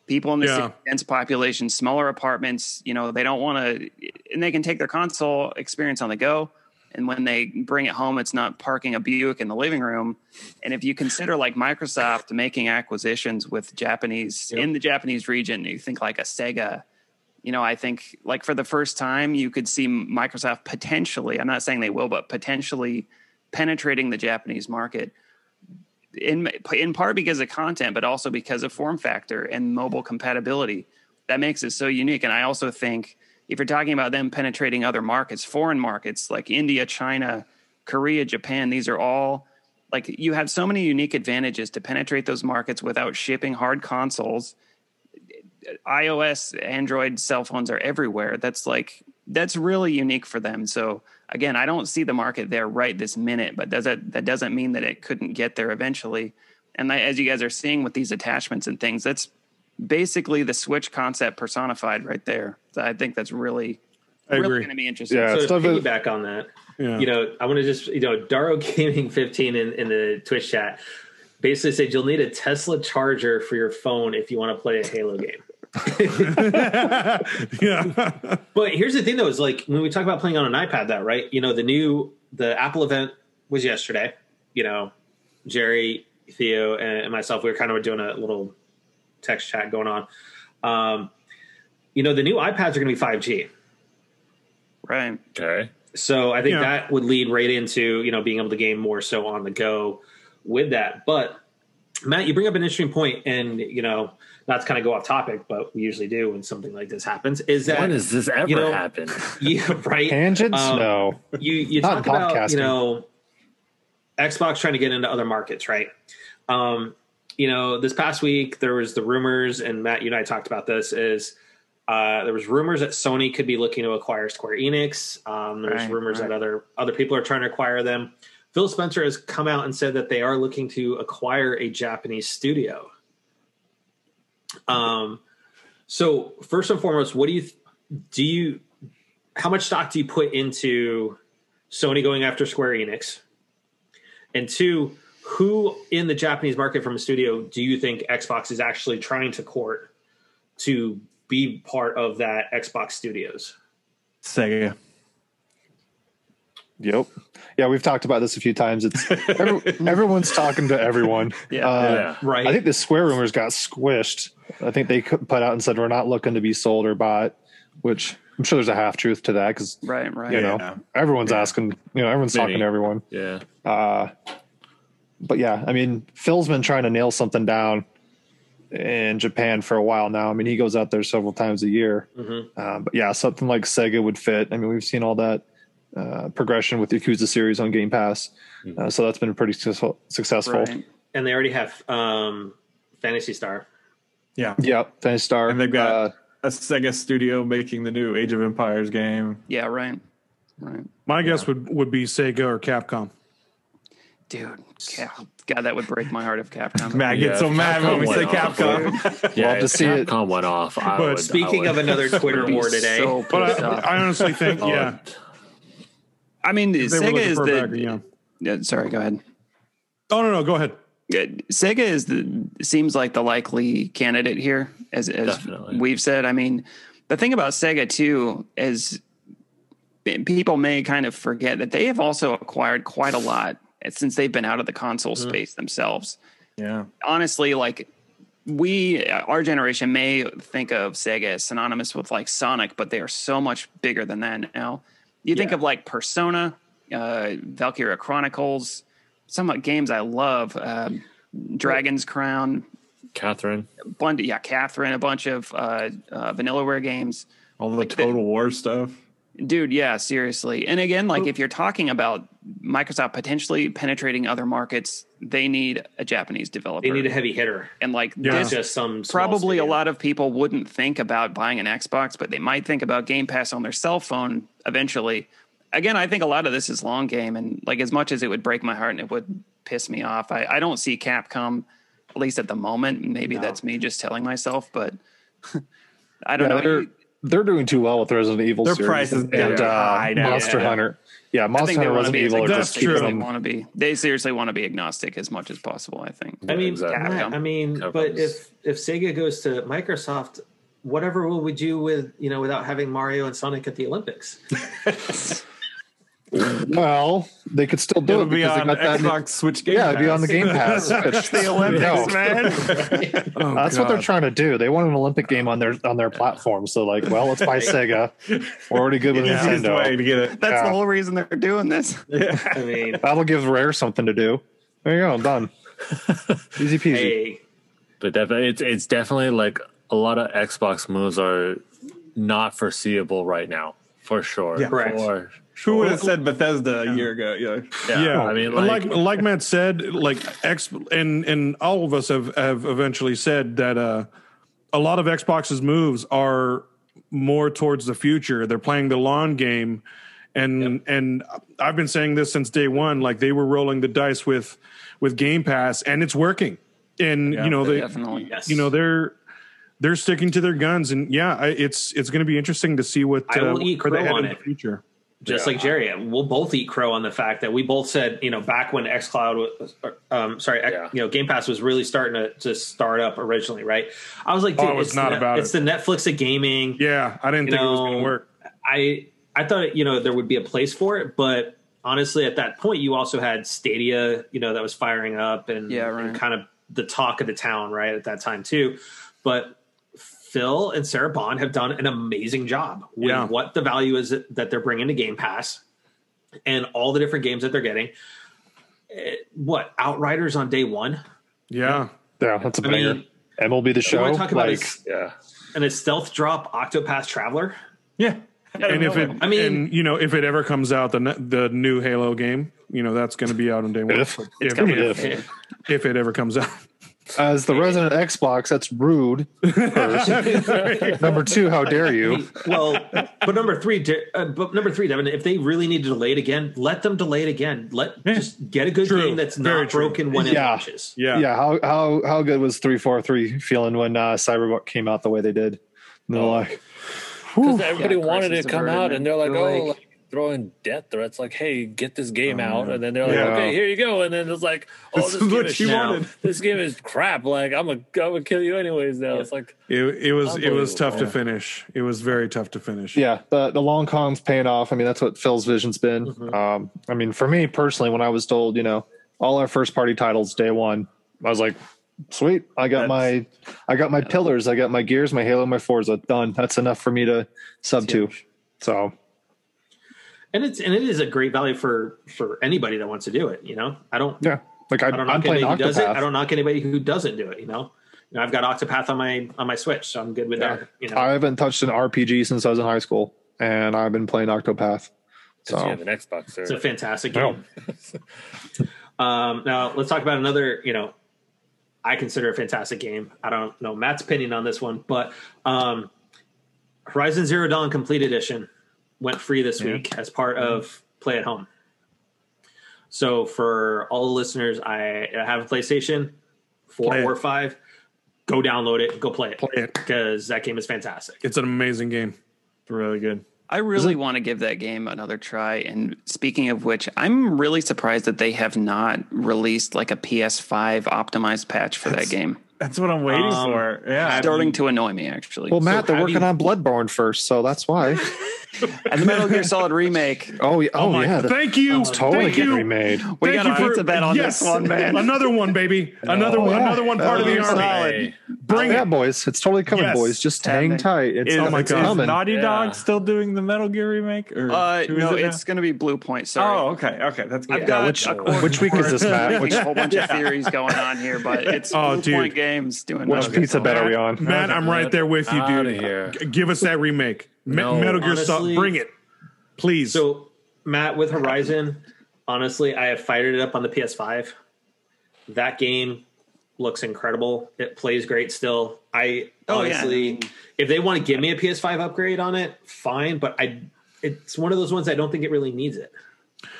People in the Yeah. dense population, smaller apartments, you know, they don't want to, and they can take their console experience on the go. And when they bring it home, it's not parking a Buick in the living room. And if you consider like Microsoft making acquisitions with Japanese in the Japanese region, you think like a Sega, you know, I think like for the first time, you could see Microsoft potentially, I'm not saying they will, but potentially penetrating the Japanese market in in part because of content, but also because of form factor and mobile compatibility. That makes it so unique. And I also think if you're talking about them penetrating other markets, foreign markets like India, China, Korea, Japan, these are all like you have so many unique advantages to penetrate those markets without shipping hard consoles. iOS, Android cell phones are everywhere. That's like that's really unique for them. So again, I don't see the market there right this minute, but does that that doesn't mean that it couldn't get there eventually. And I, as you guys are seeing with these attachments and things, that's basically the Switch concept personified right there. So I think that's really I really going to be interesting. Yeah, so to stuff is- piggyback on that, Yeah. you know, I want to just, you know, Daro *laughs* Gaming 15 in, in the Twitch chat basically said you'll need a Tesla charger for your phone if you want to play a Halo game. *laughs* yeah. But here's the thing though, is like when we talk about playing on an iPad, that right? You know, the new the Apple event was yesterday. You know, Jerry, Theo, and and myself, we were kind of doing a little text chat going on. Um, you know, the new iPads are going to be 5G. Right. Okay. So I think Yeah. that would lead right into you know being able to game more so on the go with that. But Matt, you bring up an interesting point, and you know not to kind of go off topic, but we usually do when something like this happens. Is that When does this ever you know, happen? *laughs* yeah, right? Tangents? Um, no. you you Not talk about you know Xbox trying to get into other markets, right? Um, you know, this past week there was the rumors, and Matt, you and I talked about this. Is uh, there was rumors that Sony could be looking to acquire Square Enix. Um, there's Right, rumors right. that other other people are trying to acquire them. Phil Spencer has come out and said that they are looking to acquire a Japanese studio. Um, so first and foremost, what do you do you how much stock do you put into Sony going after Square Enix? And two, who in the Japanese market from a studio do you think Xbox is actually trying to court to be part of that Xbox Studios? Sega. Yep. Yeah, we've talked about this a few times. It's every, *laughs* everyone's talking to everyone. Yeah. Uh, yeah. Right. I think the Square rumors got squished. I think they put out and said we're not looking to be sold or bought, which I'm sure there's a half truth to that because Right. Right. you Yeah. know everyone's asking. You know, everyone's talking to everyone. Yeah. Uh, but yeah, I mean, Phil's been trying to nail something down in Japan for a while now. I mean, he goes out there several times a year. Mhm. Uh, but yeah, something like Sega would fit. I mean, we've seen all that uh, progression with the Yakuza series on Game Pass, uh, so that's been pretty successful. successful. Right. and they already have um, Phantasy Star. Yeah. Yeah, Phantasy Star. And they've got uh, a Sega studio making the new Age of Empires game. Yeah. Right. Right. My guess would, would be Sega or Capcom. Dude. Cap- God, that would break my heart if Capcom. *laughs* Matt Yeah, gets so if mad when we say went off, Capcom. Yeah. Love *laughs* to if see it. Capcom went off. I But would, I Speaking would- of another *laughs* Twitter war today, so But I. I honestly think, yeah, would- I mean, Sega is the. backer, yeah. Yeah, sorry, go ahead. Oh no, no, go ahead. Sega is the seems like the likely candidate here, as, as Definitely. we've said. I mean, the thing about Sega too is people may kind of forget that they have also acquired quite a lot since they've been out of the console mm-hmm. space themselves. yeah. Honestly, like we, our generation may think of Sega as synonymous with like Sonic, but they are so much bigger than that now. You think of like Persona, uh, Valkyria Chronicles, some of the games I love, um, Dragon's Crown, Catherine. bunch, yeah, Catherine, a bunch of uh, uh, Vanillaware games. All the Total War stuff. Dude, yeah, seriously. And again, like if you're talking about Microsoft potentially penetrating other markets, they need a Japanese developer. they need a heavy hitter. and like Yeah. This just some small probably a lot of people wouldn't think about buying an Xbox, but they might think about Game Pass on their cell phone eventually. Again, I think a lot of this is long game, and like as much as it would break my heart and it would piss me off, I, I don't see Capcom, at least at the moment. Maybe No. that's me just telling myself, but *laughs* I don't Yeah, know. they're- they're doing too well with Resident Evil. Their series price is and getting uh, high now. Monster Yeah. Hunter. Yeah, I Monster think they Hunter, want to be as Evil are That's just agnostic they true. them. want to be. They seriously want to be agnostic as much as possible. I think. I mean, Exactly. Matt, I mean, Capcom's- but if if Sega goes to Microsoft, whatever will we do with you know without having Mario and Sonic at the Olympics? *laughs* Well, they could still do It'll it be because they on got that. Xbox Switch Game yeah, it'd be on the Game Pass. *laughs* Switch. the Olympics, No. man. *laughs* Oh, That's what they're trying to do. They want an Olympic game on their on their platform. So like, well, let's buy *laughs* Sega. We're already good with Easiest way Nintendo. to get it. That's Yeah. the whole reason they're doing this. Yeah, I mean, That'll give Rare something to do. There you go, done. Easy peasy. hey, But definitely, it's it's definitely like a lot of Xbox moves are not foreseeable right now, for sure. Yeah. Correct. For Who would have said Bethesda a year ago? Yeah. yeah, yeah, I mean, like, like, like like Matt said, like X and and all of us have have eventually said that uh, a lot of Xbox's moves are more towards the future. They're playing the long game, and and I've been saying this since day one. Like they were rolling the dice with with Game Pass, and it's working. And Yeah, you know they Definitely. yes, you know they're they're sticking to their guns, and yeah, it's it's going to be interesting to see what I uh, will eat crow head on in the future. Just like Jerry, we'll both eat crow on the fact that we both said, you know, back when XCloud was, um, sorry, Yeah. you know, Game Pass was really starting to, to start up originally, right? I was like, Oh, dude, I was it's not the, about it's it. the Netflix of gaming. Yeah, I didn't You think it was going to work. I I thought you know there would be a place for it, but honestly, at that point, you also had Stadia, you know, that was firing up and, Yeah, and kind of the talk of the town, right, at that time too. But Phil and Sarah Bond have done an amazing job with Yeah. what the value is that they're bringing to Game Pass and all the different games that they're getting. Eh, What Outriders on day one? Yeah. Yeah, that's a I banger. mean, MLB the what show. I talk about like, is yeah, and a stealth drop Octopath Traveler. Yeah. and if it, I mean- and, you know, if it ever comes out, the the new Halo game, you know, that's going to be out on day one. If. if, gonna if, if. if it ever comes out. As the resident Xbox, that's rude. First. *laughs* Number two, how dare you? well, but number three, uh, but number three, Devin, if they really need to delay it again, let them delay it again. Let just get a good True. game that's Very not true. broken when it Yeah. launches. Yeah. Yeah, how how how good was three four three feeling when uh, Cyberpunk came out the way they did? And they're like, because everybody Yeah, wanted it to come out, and they're like, They're oh, like- like, throwing death threats, like, hey, get this game out, and then they're like, Yeah. okay, here you go, and then it's like, oh, This this, is game what is you shit. wanted. This game is crap. Like, I'm a, I'm gonna kill you anyways. Now it's like, It, it was it was tough to finish. It was very tough to finish. yeah, the the long con's paying off. I mean, that's what Phil's vision's been. Mm-hmm. Um, I mean, for me personally, when I was told, you know, all our first party titles day one, I was like, sweet, I got my I got my pillars, I got my gears, my Halo, my Forza, done. That's enough for me to sub to. So And it's and it is a great value for for anybody that wants to do it. You know, I don't yeah, like I, I don't knock playing anybody who does it. I don't knock anybody who doesn't do it. You know, you know I've got Octopath on my on my Switch, so I'm good with Yeah. that. You know, I haven't touched an RPG since I was in high school, and I've been playing Octopath. So you have an Xbox, it's a fantastic game. *laughs* um, now let's talk about another. You know, I consider a fantastic game. I don't know Matt's opinion on this one, but um, Horizon Zero Dawn Complete Edition went free this week as part of Play at Home. So for all the listeners, I have a PlayStation four Play or five. Go download it, go play it, Play it. because that game is fantastic. It's an amazing game. Really good. I really want to give that game another try. And speaking of which, I'm really surprised that they have not released like a PS5 optimized patch for that game. That's what I'm waiting Um, for. Yeah. have Starting to annoy me, actually. well, Matt, they're working you- on Bloodborne first, so that's why. *laughs* and the Metal Gear Solid remake. Oh, yeah, oh, my- yeah, the- thank you. totally Thank getting you. remade. We Thank got you a for- pizza bet on yes. this one, man. Another one, baby. Another one. yeah. Another one part of the Metal army. Solid. Bring yeah, it. boys, it's totally coming, Yes. boys. Just hang minutes. tight. It's, Is, Oh my it's God. is coming. Naughty Yeah. Dog still doing the Metal Gear remake? Or Uh, no, it it's going to be Bluepoint. Sorry. Oh, okay, okay, that's good. I've got which which week is this, Matt? Which, a *laughs* whole bunch of *laughs* theories going on here, but *laughs* it's Oh, Blue. Point Games doing which pizza bet are we on? Matt, I'm right there with you, dude. here. Give us that remake. Me- No. Metal Gear Solid. Bring it, please. So, Matt, with Horizon, honestly, I have fired it up on the PS5. That game looks incredible. It plays great still. I Oh, yeah. honestly, if they want to give me a PS5 upgrade on it, fine. But I, it's one of those ones I don't think it really needs it.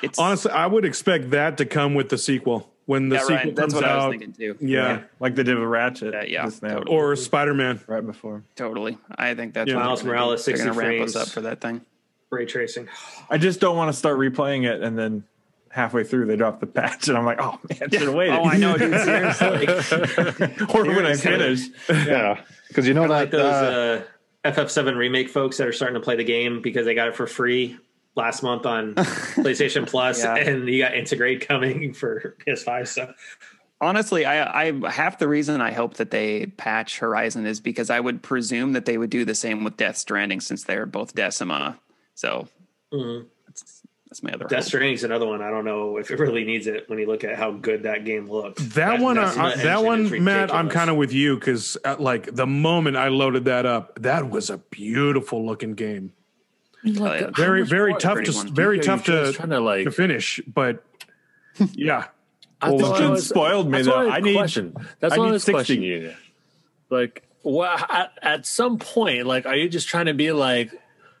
It's Honestly, I would expect that to come with the sequel when the Yeah, sequel right. That's comes what I was out. thinking too. Yeah. like they did with Ratchet. Yeah, yeah, totally. Or Spider Man. right before. Totally. I think that's Yeah. what Miles they're gonna Morales, do. They're gonna ramp us up for that thing. Ray tracing. I just don't want to start replaying it and then halfway through they drop the patch and I'm like, oh man, should have waited. Oh, I know, dude. *laughs* Seriously. or when I finish. Yeah, because you know like that those uh, uh, FF7 remake folks that are starting to play the game because they got it for free last month on *laughs* PlayStation Plus, Yeah. and you got Intergrade coming for PS5. So Honestly, I, I half the reason I hope that they patch Horizon is because I would presume that they would do the same with Death Stranding since they're both Decima. So that's, that's my other Death hope. Stranding's another one. I don't know if it really needs it when you look at how good that game looks. That, one, uh, Decima uh, engine one, Matt. I'm kind of with you because, uh, like, the moment I loaded that up, that was a beautiful looking game. Hell yeah. Very, very tough to one. very Yeah, tough to trying to, like- to finish, but *laughs* yeah, I Well, thought Jim was- spoiled me, that's though. what I need- question. That's I what I need was 60. questioning you. Like, well, at, at some point, like, are you just trying to be like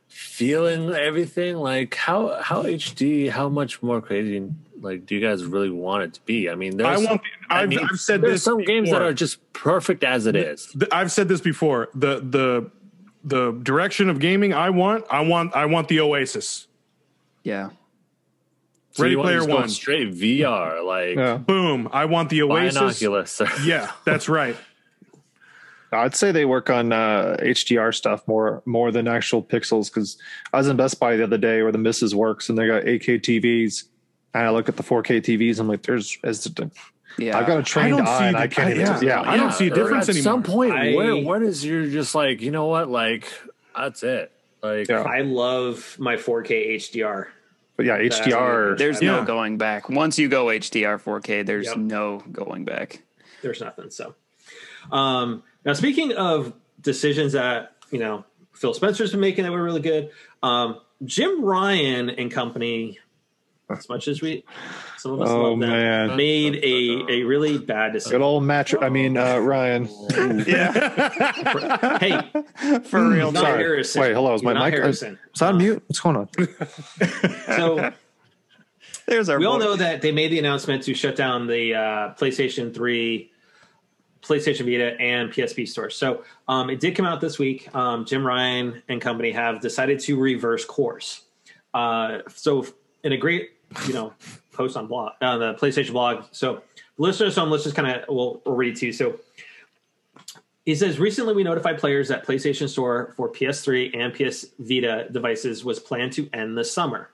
feeling everything? Like, how how HD? How much more crazy? Like, do you guys really want it to be? I mean, there's I some, want. I've, mean, I've said there's this. some games that are just perfect as it is. I've said this before. The the the direction of gaming I want, I want, I want the Oasis. Yeah. So Ready you want to Player just go One. straight VR, like yeah. Boom! I want the Oasis. Oculus. *laughs* Yeah, that's right. I'd say they work on uh, HDR stuff more more than actual pixels because I was in Best Buy the other day where the missus works and they got 8K TVs and I look at the 4K TVs I'm like there's is it, Yeah. I've got a trained don't see eye and I can't I- even yeah. yeah, I don't see a difference anymore. at some point, I- where what is you're just like, you know what, like that's it. Like Yeah. I love my 4K HDR. but yeah HDR There's Yeah. no going back. Once you go HDR 4K, there's Yep. no going back. There's nothing. So, um, now speaking of decisions that you know Phil Spencer's been making that were really good, um, Jim Ryan and company, as much as we some of us Oh, love them, man. made a a really bad decision. good old match I mean uh, Ryan *laughs* hey, *laughs* For real. not sorry. Harrison. Wait, hello, is my mic- Harrison. is that on mute what's going on *laughs* So There's our we all know that they made the announcement to shut down the uh, PlayStation 3, PlayStation Vita, and PSP stores. So um, it did come out this week. Um, Jim Ryan and company have decided to reverse course. Uh, so in a great, you know, post on blog on the PlayStation blog. So listeners, um, let's just kind of we'll, read to you. So he says recently we notified players that PlayStation Store for PS3 and PS Vita devices was planned to end this summer.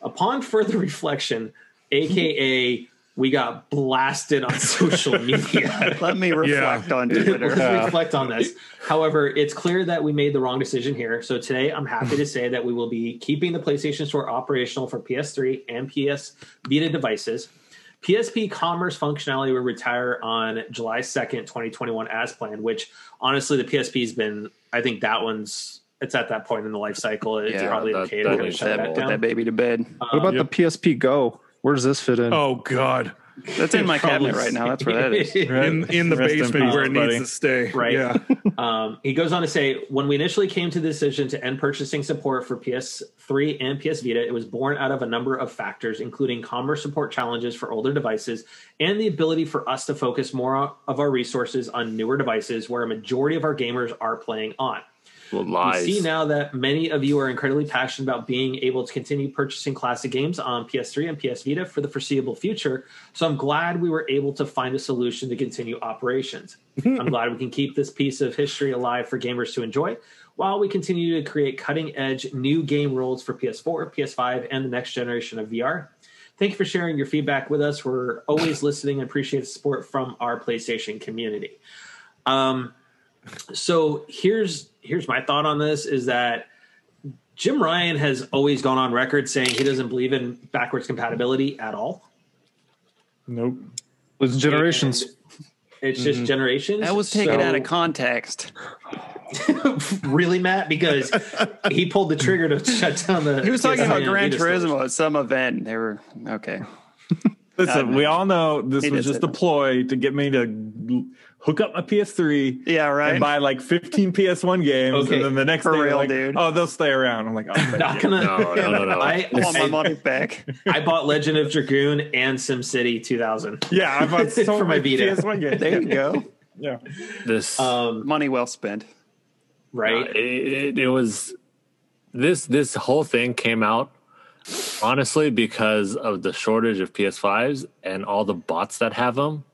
Upon further *laughs* reflection, aka we got blasted on *laughs* social media. *laughs* Let me reflect on Twitter. Let's reflect on this. However, it's clear that we made the wrong decision here. So today, I'm happy to *laughs* say that we will be keeping the PlayStation Store operational for PS3 and PS Vita devices. PSP commerce functionality will retire on July 2nd, 2021, as planned, which honestly, the PSP's been, I think that one's, it's at that point in the life cycle. It's Yeah, probably that- okay to kind shut that, that put down. that baby to bed. what about um, the PSP Go where does this fit in Oh God, That's in my cabinet right now. That's where that is. *laughs* in in the Rest in basement peace, where it buddy. needs to stay. Right. Yeah. *laughs* Um, he goes on to say, when we initially came to the decision to end purchasing support for PS3 and PS Vita, it was born out of a number of factors, including commerce support challenges for older devices and the ability for us to focus more of our resources on newer devices where a majority of our gamers are playing on. Well, We see now that many of you are incredibly passionate about being able to continue purchasing classic games on PS3 and PS Vita for the foreseeable future. So I'm glad we were able to find a solution to continue operations. *laughs* I'm glad we can keep this piece of history alive for gamers to enjoy while we continue to create cutting edge new game rules for PS4, PS5, and the next generation of VR. Thank you for sharing your feedback with us. We're always listening and appreciate the support from our PlayStation community. Um, so here's here's my thought on this is that Jim Ryan has always gone on record saying he doesn't believe in backwards compatibility at all. Nope. was generations And It's just mm-hmm. generations. That was taken So- out of context. *laughs* really, Matt, because he pulled the trigger to shut down the. He was talking about and Gran Turismo at some event. They were okay. Listen, we all know this He was just say a ploy to get me to hook up my PS3 Yeah, right. and buy like 15 PS1 games, Okay, and then the next for day, real, like, dude. oh, they'll stay around. I'm like, oh, Not gonna. No, no, no, no. *laughs* I, I want my money back. *laughs* I bought Legend of Dragoon and SimCity 2000. yeah, I bought *laughs* so For my Vita. PS1 games. There you go. Yeah, This Um, Money well spent. right. it, it, it was this this whole thing came out honestly because of the shortage of PS5s and all the bots that have them.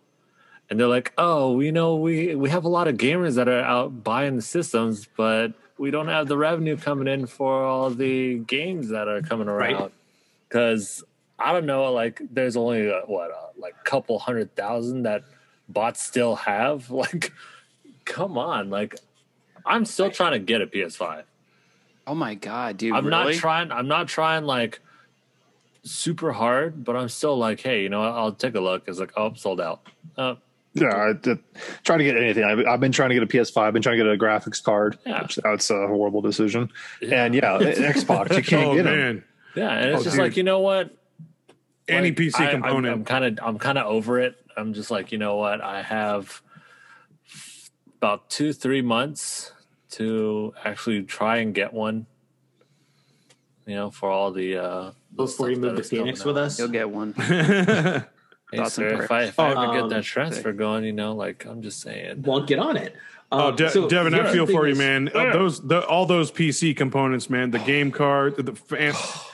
And they're like, "Oh, you know, we we have a lot of gamers that are out buying the systems, but we don't have the revenue coming in for all the games that are coming around." Because I don't know, like there's only uh, what, uh, like a couple hundred thousand that bots still have. *laughs* Like, come on, like I'm still trying to get a PS5. Oh my god, dude! I'm really? not trying. I'm not trying like super hard, but I'm still like, hey, you know, what? I'll take a look. It's like, oh, sold out. Uh, Yeah, I, I, trying to get anything. I've, I've been trying to get a PS5. I've been trying to get a graphics card. Yeah. Which, that's a horrible decision. Yeah. And yeah, *laughs* Xbox, you can't oh get them. man, yeah, and it's Oh, just dude. like, you know what? any Like, PC I- component. I'm kind of, I'm kind of over it. I'm just like, you know what? I have about two, three months to actually try and get one. You know, for all the uh, the Before you move that to is coming Phoenix out. with us. You'll get one. *laughs* Hey, sir, if I if I ever get Um, that transfer going, you know, like I'm just saying. Won't get on it. Oh, Um, De- so Devin, I feel thing for you, is- man. Uh, those, the, all those PC components, man. The game card, the fan. *sighs* *sighs*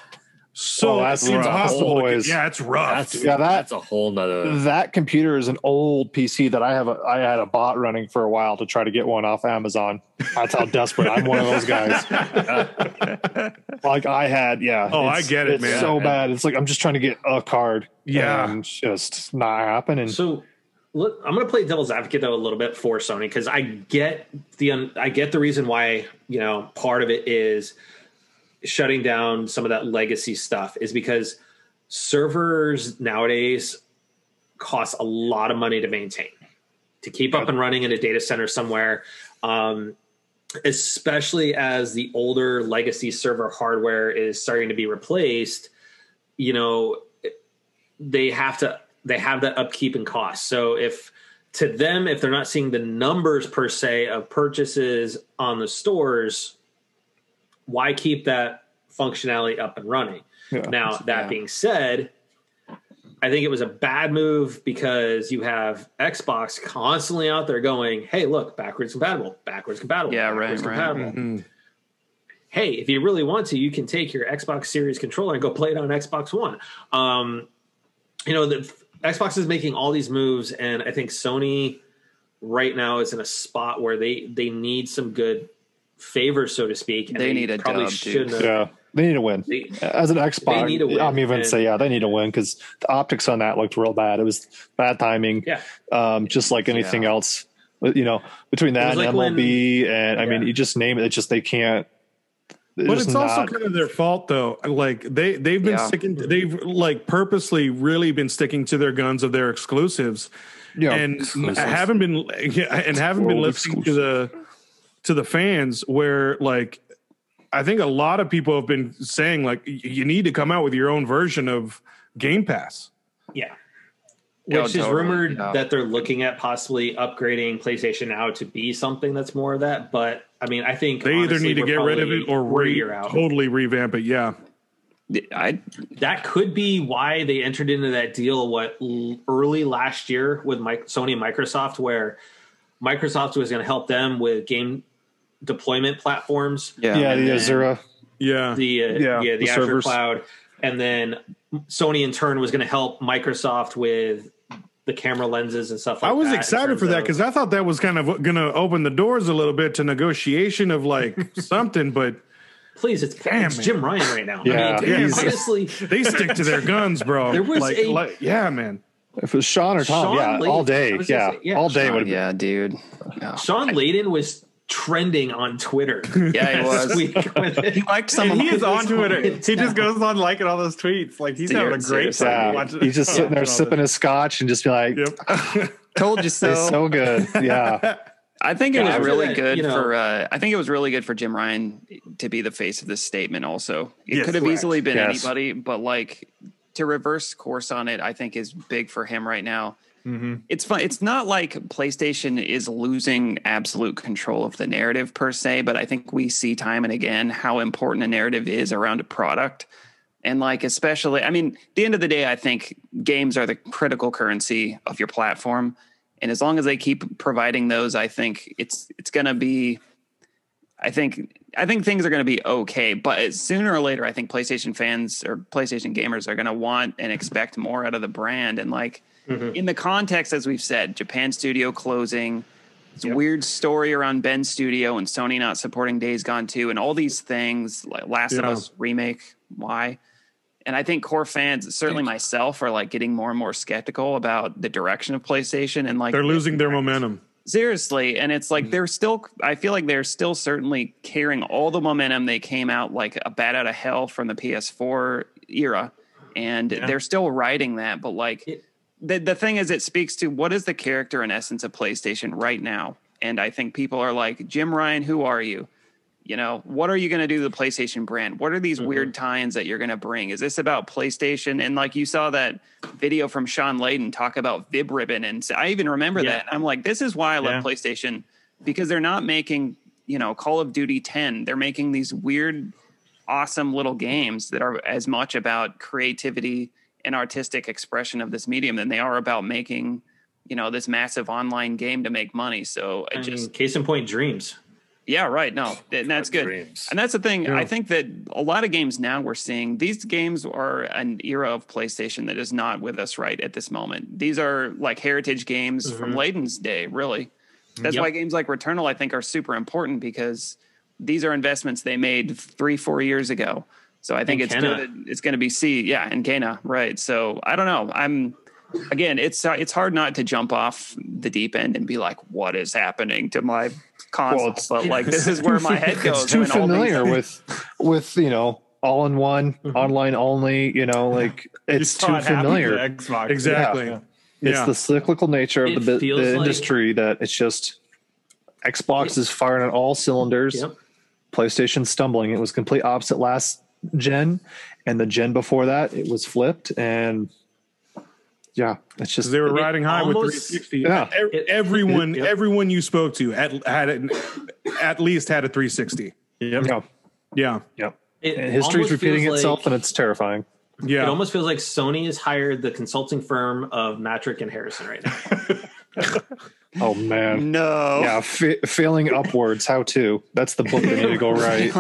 So Oh, that's it's rough. impossible. to get- Boys. yeah, it's rough. That's. Yeah, that- that's a whole nother. That computer is an old PC that I have. A, I had a bot running for a while to try to get one off Amazon. That's how desperate I'm. One of those guys. *laughs* like I had, yeah. Oh, I get it, it's man. So bad. It's like I'm just trying to get a card. Yeah. and it's just not happening. So look, I'm going to play devil's advocate though a little bit for Sony because I get the un- I get the reason why you know part of it is shutting down some of that legacy stuff is because servers nowadays cost a lot of money to maintain to keep up and running in a data center somewhere. Um, especially as the older legacy server hardware is starting to be replaced, you know, they have to they have that upkeep and cost. So if to them, if they're not seeing the numbers per se of purchases on the stores, why keep that functionality up and running? Yeah. Now that Yeah. being said, I think it was a bad move because you have Xbox constantly out there going, "Hey, look, backwards compatible, backwards compatible, Yeah, backwards right, right. compatible." Mhm. hey, if you really want to, you can take your Xbox Series controller and go play it on Xbox One. Um, you know, the Xbox is making all these moves, and I think Sony right now is in a spot where they they need some good favors, so to speak. and They need a probably dub, dude. shouldn't yeah, they need to win. They- As an Xbox, need to win, I'm even and- say yeah, they need to win because the optics on that looked real bad. It was bad timing. Yeah. um, just like anything Yeah. else. You know, between that and was like MLB, and I mean, you just name it. It's just they can't. they're But just it's also kind of their fault, though. Like they they've been Yeah. sticking. They've like purposely really been sticking to their guns of their exclusives, you know, and exclusives. haven't been yeah, and haven't been World listening to the to the fans. Where like I think a lot of people have been saying like you need to come out with your own version of Game Pass. Yeah. Yeah, Which is totally, rumored yeah. that they're looking at possibly upgrading PlayStation Now to be something that's more of that. But I mean, I think They either need to get rid of it or re- out. totally revamp it. Yeah, I that could be why they entered into that deal what early last year with Mike, Sony and Microsoft, where Microsoft was going to help them with game deployment platforms, yeah. yeah, and the then- Azura. yeah. the uh, Yeah, yeah, the, the Azure servers. cloud, and then Sony in turn was going to help Microsoft with the camera lenses and stuff. like I was that excited for that because I thought that was kind of going to open the doors a little bit to negotiation of like *laughs* something, but please, it's, Damn, it's. Jim Ryan right now. Yeah, I mean, he's- honestly, *laughs* they stick to their guns, bro. *laughs* There was like, a- like, yeah, man. If it was Shawn or Tom, Shawn yeah, Lee- all day, yeah, say, yeah, all day Shawn, would been. yeah, dude. Yeah. Shawn Layden was trending on Twitter. *laughs* Yeah, he this was. *laughs* He liked some And of he is on Twitter. He Yeah. just goes on liking all those tweets. Like he's Dude, having a great time. Yeah, watching- he's just sitting *laughs* there sipping this. his scotch and just be like, Yep. Told you so. "It's so good." Yeah, I think it Yeah, was really that, good you know- for. Uh, I think it was really good for Jim Ryan to be the face of this statement. Also, it Yes, could have correct. easily been Yes. anybody, but like to reverse course on it, I think is big for him right now. Mm-hmm. it's fun. It's not like PlayStation is losing absolute control of the narrative per se, but I think we see time and again how important a narrative is around a product. And like, especially, I mean, the end of the day, I think games are the critical currency of your platform. And as long as they keep providing those, I think it's it's gonna be I think I think things are going to be okay, but sooner or later, I think PlayStation fans or PlayStation gamers are going to want and expect more out of the brand. And like Mm-hmm. in the context, as we've said, Japan studio closing, it's a weird story around Bend Studio and Sony not supporting Days Gone 2 and all these things, like Last of Us remake. Why? And I think core fans, certainly myself, are like getting more and more skeptical about the direction of PlayStation and like They're losing their momentum. seriously and it's like mm-hmm. they're still i feel like they're still certainly carrying all the momentum they came out like a bat out of hell from the ps4 era and they're still riding that but like It- the, the thing is it speaks to what is the character and essence of playstation right now. And i think people are like jim ryan who are you? You know what are you going to do to the playstation brand? What are these weird mm-hmm. tie-ins that you're going to bring? Is this about playstation? And like you saw that video from Shawn Layden talk about vib ribbon and I even remember Yeah. that. I'm like this is why i love Yeah. playstation because they're not making you know call of duty 10 they're making these weird awesome little games that are as much about creativity and artistic expression of this medium than they are about making you know this massive online game to make money so I it just mean, case in point, Dreams. yeah, right. No, and that's good. Dreams. And that's the thing. Yeah. I think that a lot of games now we're seeing these games are an era of PlayStation that is not with us right at this moment. These are like heritage games from mm-hmm. Layden's day, really. Mm-hmm. That's Yep. why games like Returnal I think are super important because these are investments they made three, four years ago. So I think And it's Kena. good. It's going to be C, yeah, and Kena, right? So I don't know. I'm again, it's uh, it's hard not to jump off the deep end and be like, what is happening to my console? Well, but like, this is where my head *laughs* goes. it's too when all familiar *laughs* with with you know all in one online only you know like it's too it happen to familiar Xbox. Exactly. Yeah. it's Yeah. the cyclical nature of It the, the like- industry that it's just xbox is firing on all cylinders Yep. playstation stumbling it was complete opposite last gen and the gen before that it was flipped and yeah it's just they were riding high with almost- 360. Yeah. It- everyone, Yep. everyone you spoke to at had it, at least had a 360. Yep. yeah Yeah, yeah It and history's repeating itself like- and it's terrifying yeah. It almost feels like Sony has hired the consulting firm of Mattrick and Harrison right now. *laughs* oh man No. yeah fa- failing upwards how to that's the book they need to go *laughs* right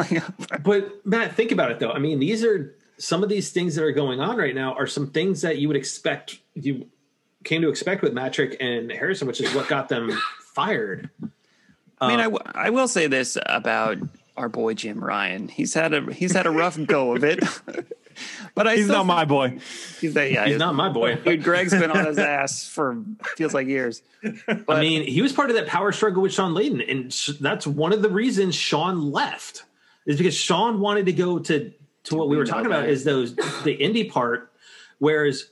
But Matt, think about it though. I mean, these are some of these things that are going on right now are some things that you would expect you came to expect with Mattrick and Harrison, which is what got them fired. I mean, uh, I, w- I will say this about our boy Jim Ryan. He's had a he's had a rough go of it. *laughs* but I He's still not my boy. He's that, yeah. He's not my boy. *laughs* Dude, Greg's been on his ass for feels like years. I mean, he was part of that power struggle with Shawn Layden, and sh- that's one of the reasons Shawn left is because Shawn wanted to go to to what we were talking about is those the indie part, whereas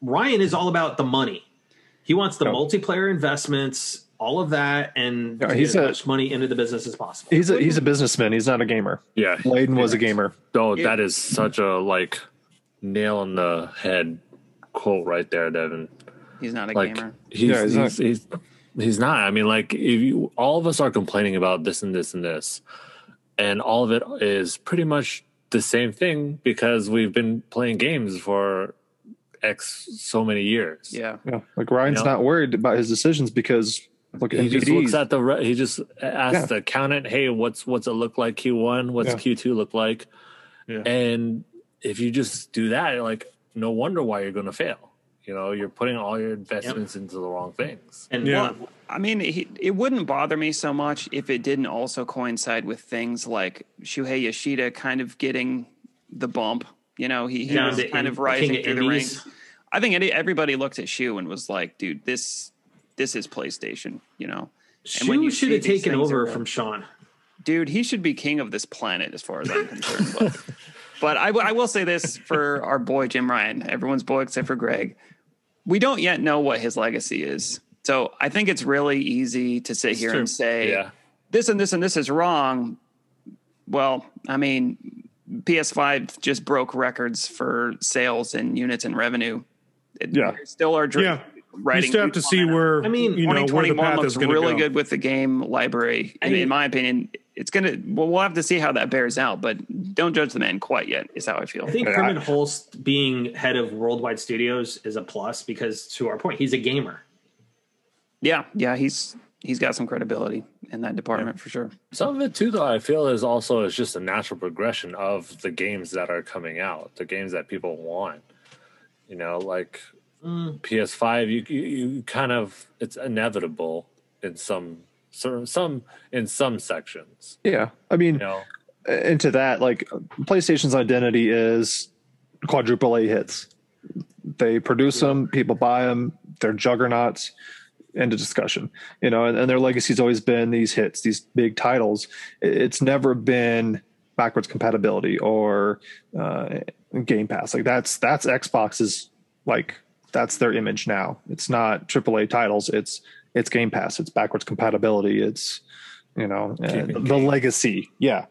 Ryan is all about the money. He wants the Yeah. multiplayer investments, all of that, and Yeah, to he's get as a- much money into the business as possible. he's a he's a businessman he's not a gamer Yeah. Layden was a gamer No, that is such a like nail on the head quote right there, Devin. He's not a Like gamer. he's Yeah, he's he's, he's he's not. I mean, like if you all of us are complaining about this and this and this, and all of it is pretty much the same thing because we've been playing games for X so many years. Yeah. Yeah, like Ryan's You know? not worried about his decisions because look at He just looks at the re- he just asks Yeah. the accountant, "Hey, what's what's it look like Q1? What's Yeah. Q2 look like?" Yeah. And if you just do that, like no wonder why you're going to fail. You know, you're putting all your investments into the wrong things. And Yeah. Well, I mean, he, it wouldn't bother me so much if it didn't also coincide with things like Shuhei Yoshida kind of getting the bump. You know, he, he was kind in- of rising king of through the ranks. I think any, everybody looked at Shu and was like, "Dude, this this is PlayStation." You know, And when you should have taken over from Shawn. dude, he should be king of this planet as far as I'm concerned. but *laughs* but I, w- I will say this for our boy Jim Ryan, everyone's boy except for Greg. We don't yet know what his legacy is. So I think it's really easy to sit here true. and say Yeah. this and this and this is wrong. Well, I mean, PS5 just broke records for sales and units and revenue. It, Yeah. still are dr- Yeah. Writing. you still have to see content. where I mean, you know where the 2021 path looks is really go. good with the game library. I mean- in my opinion, it's gonna. Well, we'll have to see how that bears out, but don't judge the man quite yet. Is how I feel. I think Yeah. Hermen Hulst being head of Worldwide Studios is a plus because, to our point, he's a gamer. yeah, yeah, he's he's got some credibility in that department for sure. Some of it too, though, I feel is also is just a natural progression of the games that are coming out, the games that people want. You know, like PS5, you, you you kind of it's inevitable in some certain some in some sections. Yeah, I mean, You know, into that, like PlayStation's identity is quadruple A hits. They produce them, people buy them, they're juggernauts. End of discussion. You know, and, and their legacy's always been these hits, these big titles. It's never been backwards compatibility or uh, Game Pass. Like that's that's Xbox's like that's their image now. It's not AAA titles. It's it's Game Pass. It's backwards compatibility. It's you know uh, the legacy. Yeah.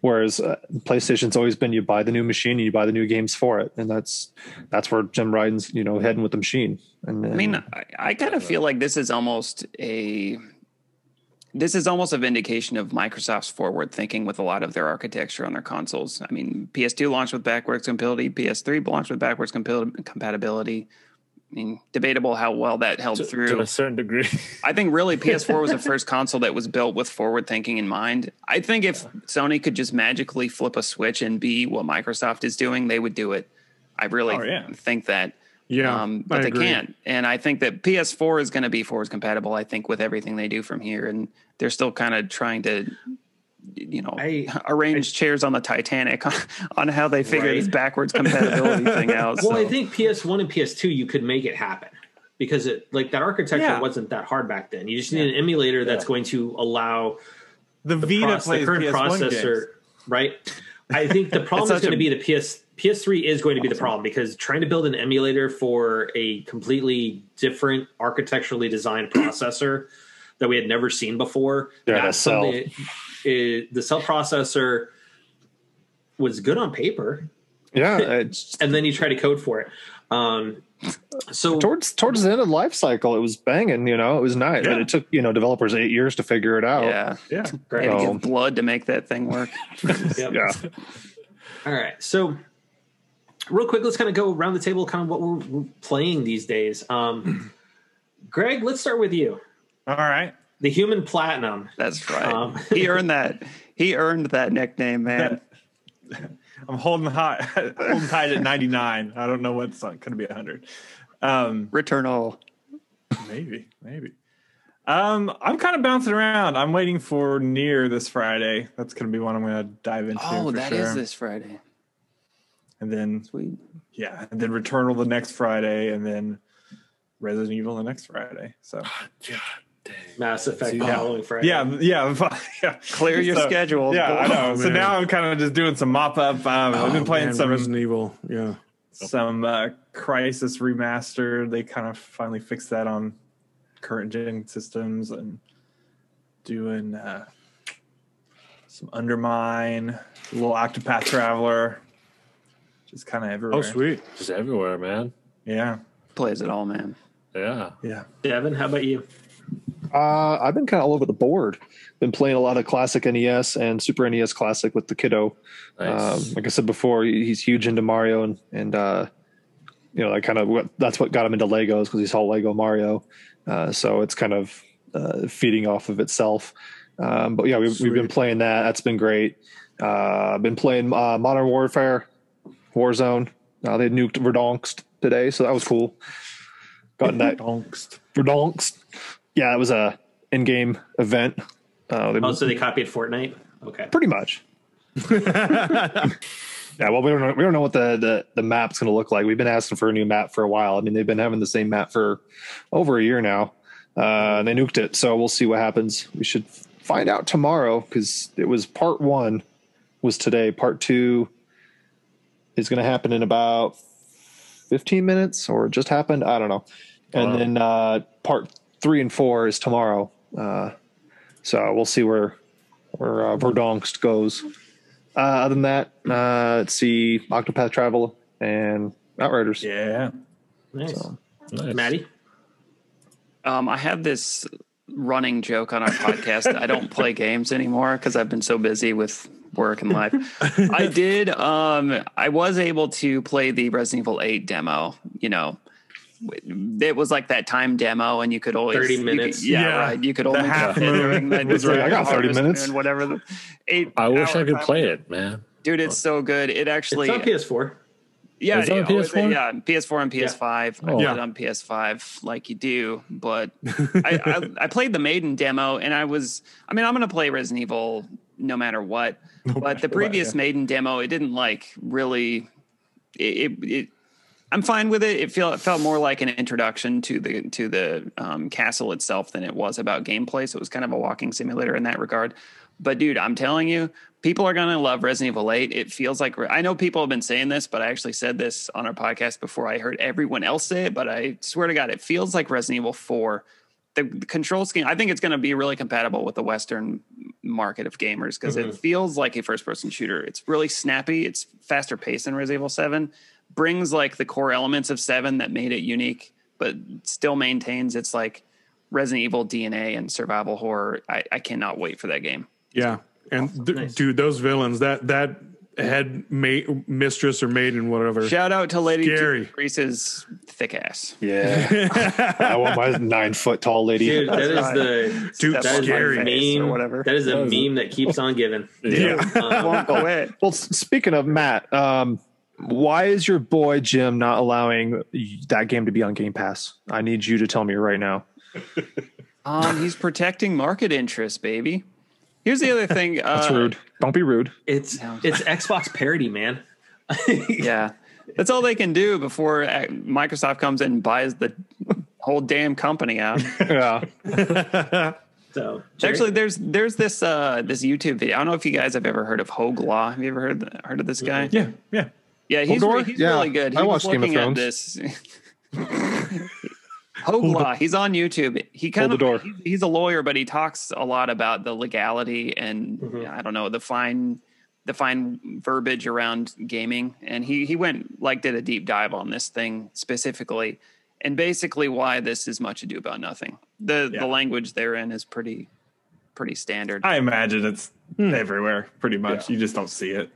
Whereas uh, PlayStation's always been you buy the new machine and you buy the new games for it, and that's that's where Jim Ryden's you know heading with the machine. And, I mean, I, I kind of feel like this is almost a this is almost a vindication of Microsoft's forward thinking with a lot of their architecture on their consoles. I mean, PS2 launched with backwards compatibility, PS3 launched with backwards compa- compatibility. I mean, debatable how well that held to, through. to a certain degree. *laughs* I think really *laughs* PS4 was the first console that was built with forward thinking in mind. I think if Sony could just magically flip a switch and be what Microsoft is doing, they would do it. I really Oh, yeah. think that. Yeah, um, but I they agree. can't. And I think that PS4 is going to be forwards compatible. I think with everything they do from here, and they're still kind of trying to, you know, I- *laughs* arrange chairs on the Titanic on, on how they figure Right. this backwards compatibility *laughs* thing out. Well, I think PS1 and PS2 you could make it happen because it like that architecture Yeah. wasn't that hard back then. You just need an emulator that's going to allow The, the, Vita proce- the current PS1 processor, games. right? I think the *laughs* problem is going to be the PS PS3 is going to be the problem because trying to build an emulator for a completely different architecturally designed processor that we had never seen before. Yeah, the that's something- it- the cell processor was good on paper, yeah, *laughs* it's, and then you try to code for it. Um, so towards towards the end of the life cycle, it was banging. You know, it was nice, but it took you know developers eight years to figure it out. yeah, Yeah. great. They had to give blood to make that thing work. *laughs* Yep. Yeah. All right. So, real quick, let's kind of go around the table, kind of what we're playing these days. Um, Greg, let's start with you. All right. The Human Platinum. That's right. Um, *laughs* he earned that. He earned that nickname, man. *laughs* I'm holding high, *laughs* holding tight at 99. I don't know what's going to be 100. Um, Returnal. maybe, maybe. Um, I'm kind of bouncing around. I'm waiting for Nier this Friday. That's going to be one I'm going to dive into. Oh, that is sure. this Friday. And then, Sweet. yeah, and then Returnal the next Friday, and then Resident Evil the next Friday. So, God dang. Mass Effect the Yeah. following Friday. yeah, yeah, *laughs* yeah. Clear your So- schedule. Yeah, I know. so now I'm kind of just doing some mop up. Um, I've been Oh, playing man, some Resident Evil. Yeah. some uh, Crysis Remastered. They kind of finally fixed that on current gen systems and doing uh, some Undermine, a little Octopath Traveler, just kind of everywhere. Oh, sweet. Just everywhere, man. Yeah, Plays it all, man. Yeah. yeah. Devin, how about you? Uh, I've been kind of all over the board. Been playing a lot of classic NES and Super NES Classic with the kiddo. Nice. Um, like I said before, he's huge into Mario, and and uh, you know, that kind of that's what got him into Legos because he saw Lego Mario. Uh, so it's kind of uh, feeding off of itself. Um, but yeah, we've, we've been playing that. That's been great. Uh, I've been playing uh, Modern Warfare, Warzone. Uh, they nuked Verdansk today, so that was cool. Gotten that Donkst. Verdansk. Yeah, it was a in-game event. Uh, they, Oh, so they copied Fortnite? Okay. pretty much. *laughs* yeah, well, we don't know. We don't know what the the, the map's going to look like. We've been asking for a new map for a while. I mean, they've been having the same map for over a year now. Uh, and they nuked it, so we'll see what happens. We should find out tomorrow because it was part one was today. Part two is going to happen in about fifteen minutes, or it just happened. I don't know. And Wow. then uh, part three and four is tomorrow. Uh, so we'll see where where uh, Verdansk goes. Uh, other than that, uh, let's see Octopath Travel and Outriders. Yeah. Nice. So, Nice. Maddie? Um, I have this running joke on our podcast. I don't *laughs* play games anymore because I've been so busy with work and life. I did. Um, I was able to play the Resident Evil 8 demo. You know, it was like that time demo, and you could always 30 you could- minutes. yeah, Yeah. right. You could only half get it moon during was right. I got 30 minutes. And whatever. The eight. I wish I could play it, man. Dude, it's so good. It actually It's on PS4. yeah, Is oh. it on yeah, oh, it? PS4? yeah, PS4 and PS5. I Oh. played Yeah. on PS5 like you do, but *laughs* I, I, I played the Maiden demo, and I was, I mean, I'm going to play Resident Evil no matter what. but the previous Maiden demo, it didn't like really. It, it, it I'm fine with it. It felt it felt more like an introduction to the to the um, castle itself than it was about gameplay. So it was kind of a walking simulator in that regard. But dude, I'm telling you, people are gonna love Resident Evil 8. It feels like I know people have been saying this, but I actually said this on our podcast before I heard everyone else say it. But I swear to God, it feels like Resident Evil 4. The, the control scheme, I think it's going to be really compatible with the Western market of gamers because it feels like a first person shooter. It's really snappy. It's faster paced than Resident Evil 7. Brings like the core elements of 7 that made it unique, but still maintains its like Resident Evil DNA and survival horror. I, I cannot wait for that game. Yeah, and th- Nice. dude, those villains that that head ma- mistress or maiden, whatever. Shout out to Lady Scary. Reese's thick ass. Yeah. I want my nine foot tall lady. Dude, that is the Dude, Step that on is my scary. the or meme. whatever. That is a That was- meme that keeps on giving. Yeah. Um, Won't go away. Well, speaking of Matt, um, why is your boy Jim not allowing that game to be on Game Pass? I need you to tell me right now. *laughs* Um, he's protecting market interest, baby. Here's the other thing. *laughs* That's uh, rude. Don't be rude. it's No. it's Xbox parody, man. *laughs* Yeah, that's all they can do before uh, Microsoft comes in and buys the whole damn company out. Yeah. So Actually, there's there's this uh, this YouTube video. I don't know if you guys have ever heard of Hoeg Law. Have you ever heard heard of this guy? Yeah, yeah. Yeah, he's, Hodor? he's Yeah, really good. He I was watched Game of Thrones. this. *laughs* Hoeg Law. He's on YouTube. He kind Hold of the door. He's, he's a lawyer, but he talks a lot about the legality and Mm-hmm. I don't know the fine the fine verbiage around gaming. And he he went like did a deep dive on this thing specifically, and basically why this is much ado about nothing. The Yeah. the language therein is pretty pretty standard. I imagine it's everywhere, pretty much. You just don't see it.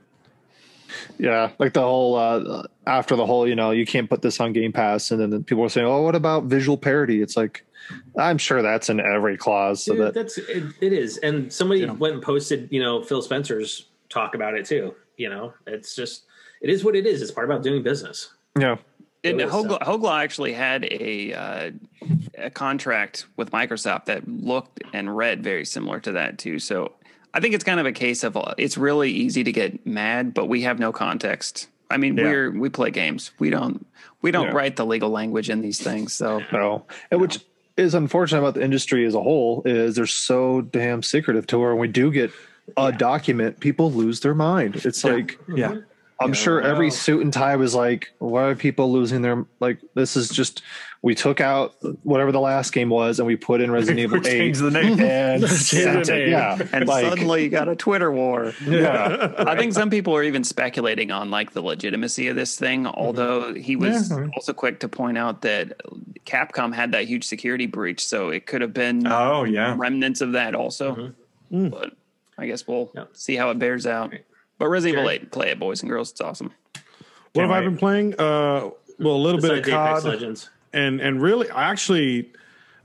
Yeah. Like the whole, uh, after the whole, you know, you can't put this on Game Pass. And then the people are saying, oh, what about visual parity? It's like, I'm sure that's in every clause. So Dude, that, that's it, it is, and somebody went and posted, you know, Phil Spencer's talk about it too. You know, it's just it is what it is. It's part about doing business. yeah. And It was, Hoeg Law, uh, Hoeg Law actually had a uh, a contract with Microsoft that looked and read very similar to that too. So I think it's kind of a case of uh, it's really easy to get mad, but we have no context. I mean, Yeah. we're we play games. We don't we don't Yeah. write the legal language in these things. So No. And which is unfortunate about the industry as a whole is they're so damn secretive to where when we do get a document, people lose their mind. It's like, Yeah. I'm sure every suit and tie was like, why are people losing their like? This is just we took out whatever the last game was and we put in Resident *laughs* Evil We Eight changed the name. and *laughs* the sent it. Yeah, and like, suddenly you got a Twitter war. yeah, *laughs* I think some people are even speculating on like the legitimacy of this thing, mm-hmm. although he was Yeah. also quick to point out that Capcom had that huge security breach, so it could have been Oh, yeah. remnants of that also. Mm-hmm. Mm. But I guess we'll Yep. see how it bears out. But Resident Evil 8, play it, boys and girls. It's awesome. What Can't have I been playing? Uh, well, a little bit of Besides Apex COD, Legends. and and really, I actually,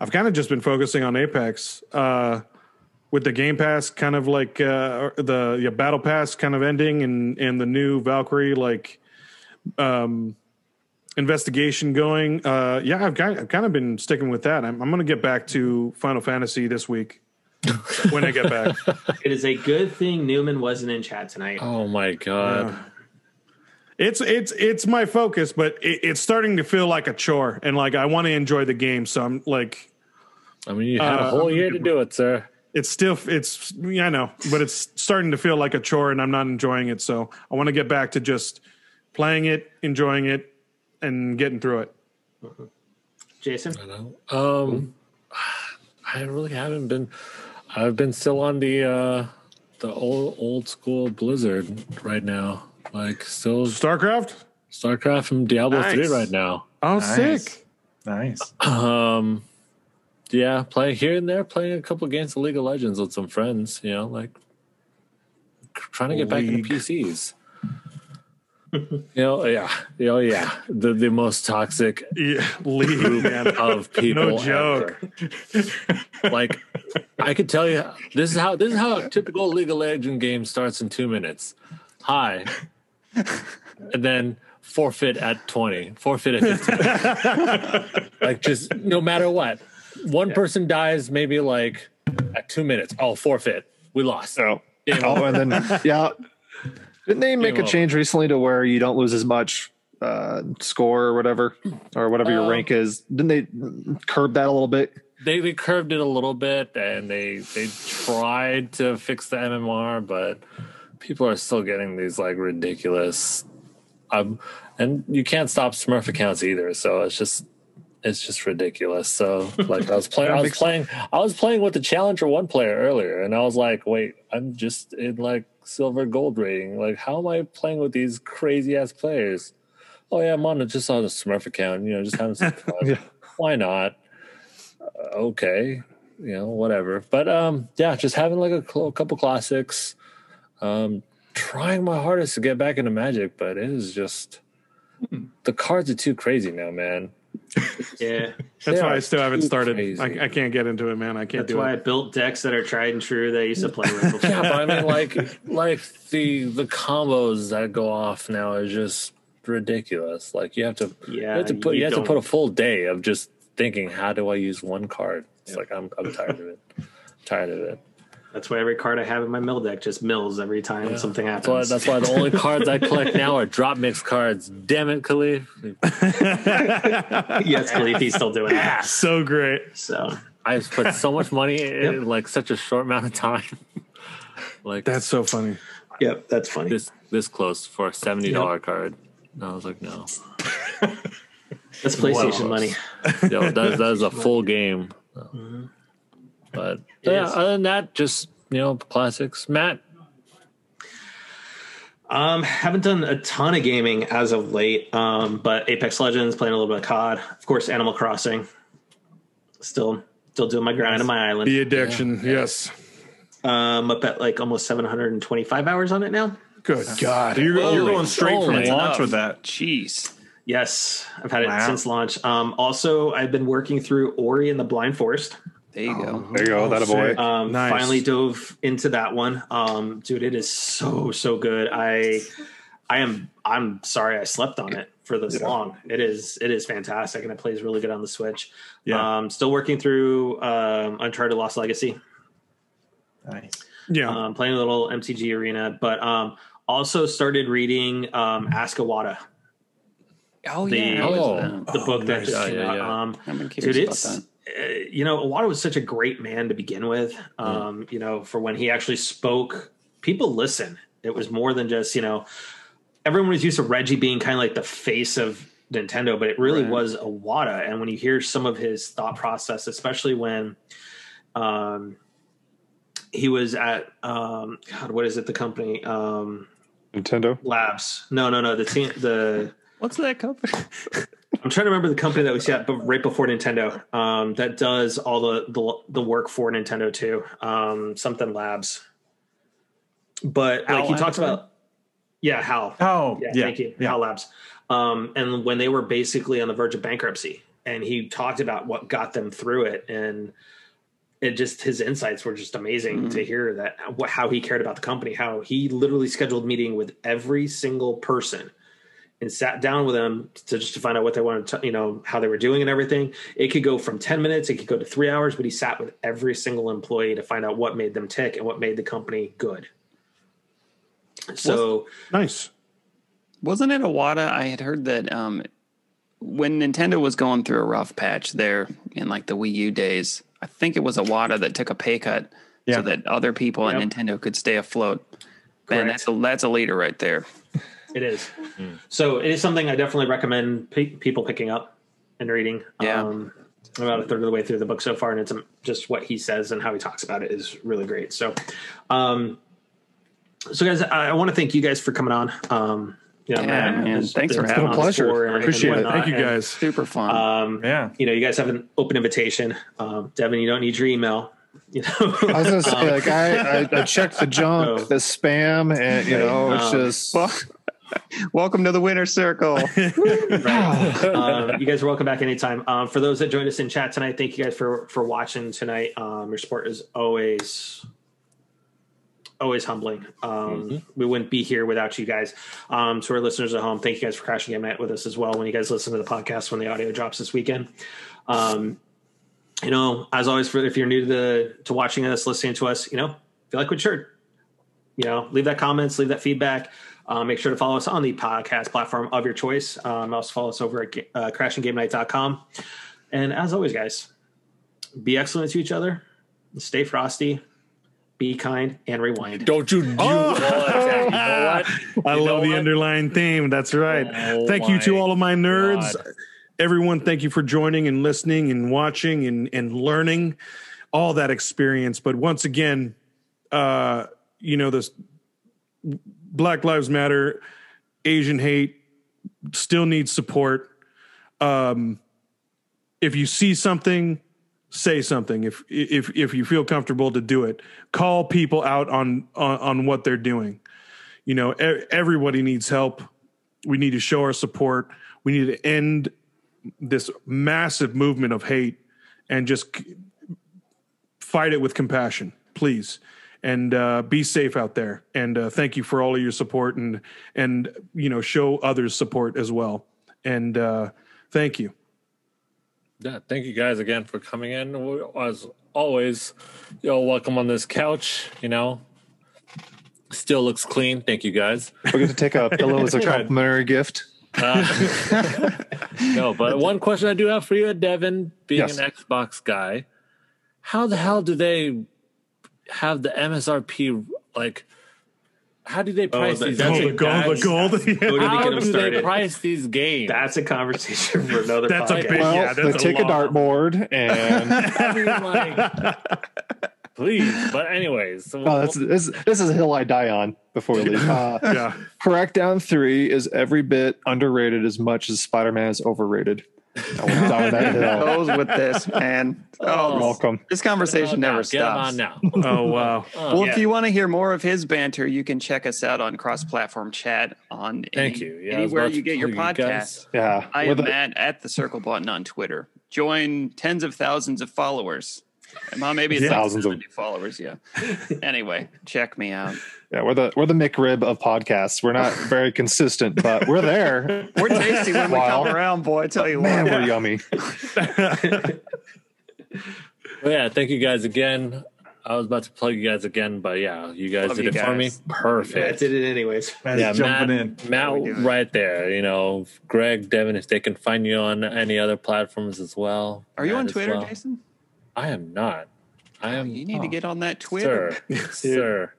I've kind of just been focusing on Apex. Uh, with the Game Pass, kind of like uh, the yeah, Battle Pass kind of ending, and and the new Valkyrie like um, investigation going. Uh, yeah, I've kind I've kind of been sticking with that. I'm, I'm going to get back to Final Fantasy this week *laughs* when I get back. *laughs* It is a good thing Newman wasn't in chat tonight. Oh my god. It's it's it's my focus, but it, it's starting to feel like a chore, and like I want to enjoy the game. So I'm like, I mean, you had Uh, a whole year to do it, sir. it's still it's yeah, I know, but it's starting to feel like a chore, and I'm not enjoying it. So I want to get back to just playing it, enjoying it, and getting through it. Jason, I know. Um, *sighs* I really haven't been. I've been still on the uh the old old school Blizzard right now. Like still Starcraft. StarCraft and Diablo Nice. three right now. Oh, Nice. sick! Nice. Um, yeah, playing here and there, playing a couple games of League of Legends with some friends. You know, like trying to get back into PCs. You know, yeah, you know, yeah, the the most toxic Yeah, league, man. of *laughs* people. No joke. Like, I could tell you, this is how this is how a typical League of Legends game starts in two minutes. Hi, and then forfeit at twenty, forfeit at fifteen. *laughs* like, just no matter what, one person dies, maybe like at two minutes. Oh, forfeit, we lost. So, Game oh, over. and then yeah, didn't they make a change recently to where you don't lose as much uh, score or whatever, or whatever your Um, rank is? Didn't they curb that a little bit? they, they curved it a little bit and they they tried to fix the MMR, but people are still getting these like ridiculous um and you can't stop Smurf accounts either, so it's just it's just ridiculous. So like I was *laughs* playing I was playing I was playing with the Challenger one player earlier and I was like, wait, I'm just in like silver gold rating. Like how am I playing with these crazy ass players? Oh yeah, I'm on a, just on a Smurf account, you know, just having some *laughs* fun. Yeah. Why not? Uh, okay, you know, whatever. But um, yeah, just having like a cl- couple classics. Um, trying my hardest to get back into Magic, but it is just the cards are too crazy now, man. *laughs* Yeah. That's They why I still haven't started. I, I can't get into it, man. I can't That's do why I built decks that are tried and true that I used to play with *laughs* before. Yeah, but I mean, like, like the the combos that go off now is just ridiculous. Like you have to, you Yeah, have to put, you, you have to put a full day of just thinking, how do I use one card? It's like I'm, I'm tired of it. tired of it. That's why every card I have in my mill deck just mills every time something That's why, happens. that's why the only *laughs* cards I collect now are drop mix cards. Damn it, Khalif. yes, Khalif, he's still doing that. So great. So I've put so much money in like such a short amount of time. *laughs* like That's so funny. yep, that's funny. this this close for a seventy dollar card. And I was like, no. That's PlayStation Wow. money. Yo, that, that is a full game. *laughs* Mm-hmm. But yeah, is. other than that, just you know, classics. Matt, Um, haven't done a ton of gaming as of late. Um, but Apex Legends, playing a little bit of COD, of course, Animal Crossing. Still, still doing my grind on my island. The addiction. Yes. Um, up at like almost 725 hours on it now. Good God. You're, you're going straight from launch enough. with that. Jeez. Yes, I've had it since launch. Um, also, I've been working through Ori and the Blind Forest. There you go. There you go, that a boy. sick. Um, Nice. Finally dove into that one. Um, dude, it is so so good. I I am I'm sorry I slept on it for this long. It is it is fantastic and it plays really good on the Switch. Yeah. Um, still working through um, Uncharted Lost Legacy. Nice. Yeah. Um, playing a little MTG Arena, but um, also started reading um, Ask Iwata, Oh The- yeah. Oh. Oh. the book that nice. just Yeah, came yeah, out. yeah. Um, I've been dude curious about it's that. You know Iwata was such a great man to begin with um you know for when he actually spoke people listen it was more than just you know everyone was used to reggie being kind of like the face of nintendo but it really Right. was Iwata. and when you hear some of his thought process especially when um he was at um god what is it the company um Nintendo. labs no no no the team the What's that company? *laughs* I'm trying to remember the company that was yeah, but right before Nintendo, um, that does all the, the the work for Nintendo too. Um, something Labs, but like he talks about, yeah, Hal, Oh, yeah, yeah. thank you, Yeah. Hal Labs, um, and when they were basically on the verge of bankruptcy, and he talked about what got them through it, and it just his insights were just amazing Mm-hmm. to hear that what how he cared about the company, how he literally scheduled meeting with every single person and sat down with them to just to find out what they wanted to, you know, how they were doing and everything. It could go from 10 minutes, it could go to three hours, but he sat with every single employee to find out what made them tick and what made the company good. So Nice. Wasn't it Iwata? I had heard that um, when Nintendo was going through a rough patch there in like the Wii U days, I think it was Iwata that took a pay cut Yeah. so that other people at Nintendo could stay afloat. Man, Correct. that's a that's a leader right there. It is. So it is something I definitely recommend pe- people picking up and reading. Yeah. Um, I'm about a third of the way through the book so far, and it's um, just what he says and how he talks about it is really great. So, um, so guys, I, I want to thank you guys for coming on. Um, Yeah, Yeah, Matt, man. has Thanks for been having on us. this pleasure. tour and Appreciate it. Thank you and, guys. Super fun. Um, Yeah. you know, you guys have an open invitation. Um, Devin, you don't need your email. *laughs* You know, I was gonna say, Um, like, I, I, I checked the *laughs* junk, Oh. the spam, and you know, it's Um, just Well, *laughs* welcome to the winner circle. *laughs* um, you guys are welcome back anytime. Um, for those that joined us in chat tonight, thank you guys for for watching tonight. Um, your support is always always humbling. Um, We wouldn't be here without you guys. Um, to our listeners at home, thank you guys for crashing game with us as well. When you guys listen to the podcast when the audio drops this weekend. Um, you know, as always, for if you're new to the to watching us, listening to us, you know, if you like what you heard, you know, leave that comments, leave that feedback. Uh, make sure to follow us on the podcast platform of your choice. Um, also follow us over at ga- uh, crashinggamenight.com. And as always, guys, be excellent to each other. Stay frosty. Be kind and rewind. Don't you do *laughs* Oh! you know what? I You love the what? underlying theme. That's right. Oh thank you to all of my nerds. God. Everyone, thank you for joining and listening and watching and, and learning all that experience. But once again, uh, you know, this Black Lives Matter, Asian hate still needs support. Um, if you see something, say something. If if if you feel comfortable to do it, call people out on on, on what they're doing. You know, e- everybody needs help. We need to show our support. We need to end this massive movement of hate and just fight it with compassion, please. And uh, be safe out there. And uh, thank you for all of your support and and you know show others support as well. And uh, thank you. Yeah, thank you guys again for coming in. As always, you're welcome on this couch. You know, still looks clean. Thank you guys. We're going to take a *laughs* pillow as a complimentary gift. Uh, *laughs* no, but one question I do have for you, Devin, being Yes. an Xbox guy, how the hell do they have the MSRP? Like, how do they price that- these? that's Oh, the gold, the gold. Yeah. *laughs* How get them do they price these games? That's a conversation for another That's a big- Well, yeah, they that's a take a, lot. dartboard and *laughs* I mean, like, please. But anyways, so oh, that's this. This is a hill I die on before we leave. *laughs* Uh, yeah. Crackdown Three is every bit underrated as much as Spider Man is overrated. I went down that hill. Goes with this, man. Oh, oh Welcome. this conversation oh, never Get 'em stops. on now. *laughs* Oh wow. Oh, well, Yeah. if you want to hear more of his banter, you can check us out on cross-platform chat on Thank any- you. Yeah, anywhere you get your plug you podcast. Yeah, I We're am the- Matt at the Circle Button on Twitter. Join tens of thousands of followers. Well, maybe it's Yeah. like Thousands of- followers. Yeah. anyway, check me out. yeah, we're the we're the McRib of podcasts. We're not *laughs* very consistent, but we're there. We're tasty when we Wow. come around, boy. I tell you Man, what. we're yummy. *laughs* Well, yeah, thank you guys again. I was about to plug you guys again, but yeah, you guys Love did you it for me. guys. I did it anyways. *laughs* Matt's yeah, jumping Matt, in. Matt, right there. You know, Greg, Devin, if they can find you on any other platforms as well. Are you on Twitter, well. Jason? I am not. I am, You need to get on that Twitter. sir, *laughs* sir.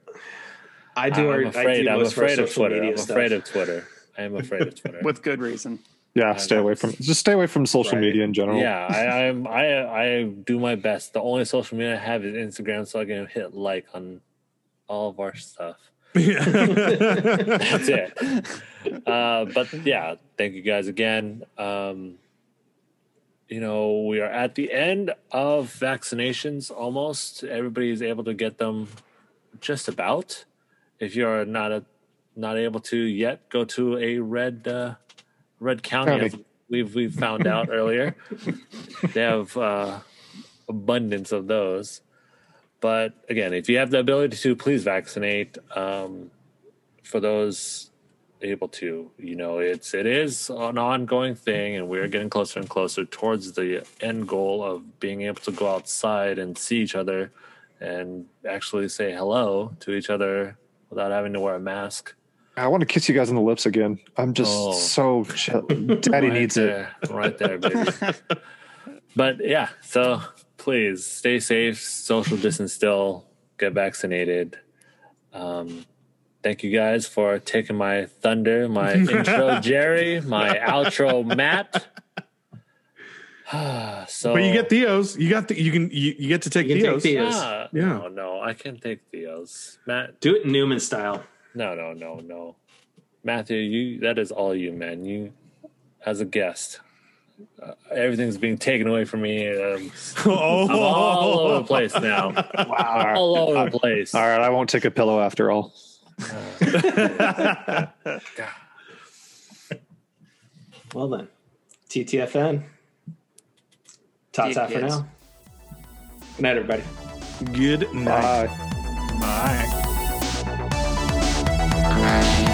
I do. I'm our, afraid. I do I'm most of our afraid of Twitter. I'm stuff. afraid of Twitter. I am afraid of Twitter. *laughs* With good reason. Yeah, stay away from just stay away from social Right. media in general. yeah, I, I'm. I I do my best. The only social media I have is Instagram, so I can hit like on all of our stuff. *laughs* That's it. uh, but yeah, thank you guys again. Um, you know, we are at the end of vaccinations almost. Everybody is able to get them just about. If you're not a, not able to yet, go to a red uh, red county. We've we've found out *laughs* earlier. They have uh, abundance of those. But again, if you have the ability to, please vaccinate. Um, for those able to, you know, it's it is an ongoing thing, and we're getting closer and closer towards the end goal of being able to go outside and see each other, and actually say hello to each other without having to wear a mask. I want to kiss you guys on the lips again. I'm just Oh. so chill. Daddy Right needs it. right there, baby. *laughs* but yeah, so please stay safe, social distance still, get vaccinated. Um, Thank you guys for taking my thunder, my *laughs* intro, Jerry, my outro, Matt. *laughs* Ah, so, but you get Theo's. You got the, you can you, you get to take you Theo's. Take Theo's. Ah, yeah. No, no, I can't take Theo's. Matt, do it Newman style. No, no, no, no. Matthew, you that is all you, man. You as a guest, uh, everything's being taken away from me. Um, oh. *laughs* I'm all over the oh. place now. wow. All over the place. All right, I won't take a pillow after all. Uh, *laughs* well then, TTFN. Tots out for now. Good night, everybody. Good night. Bye. Bye.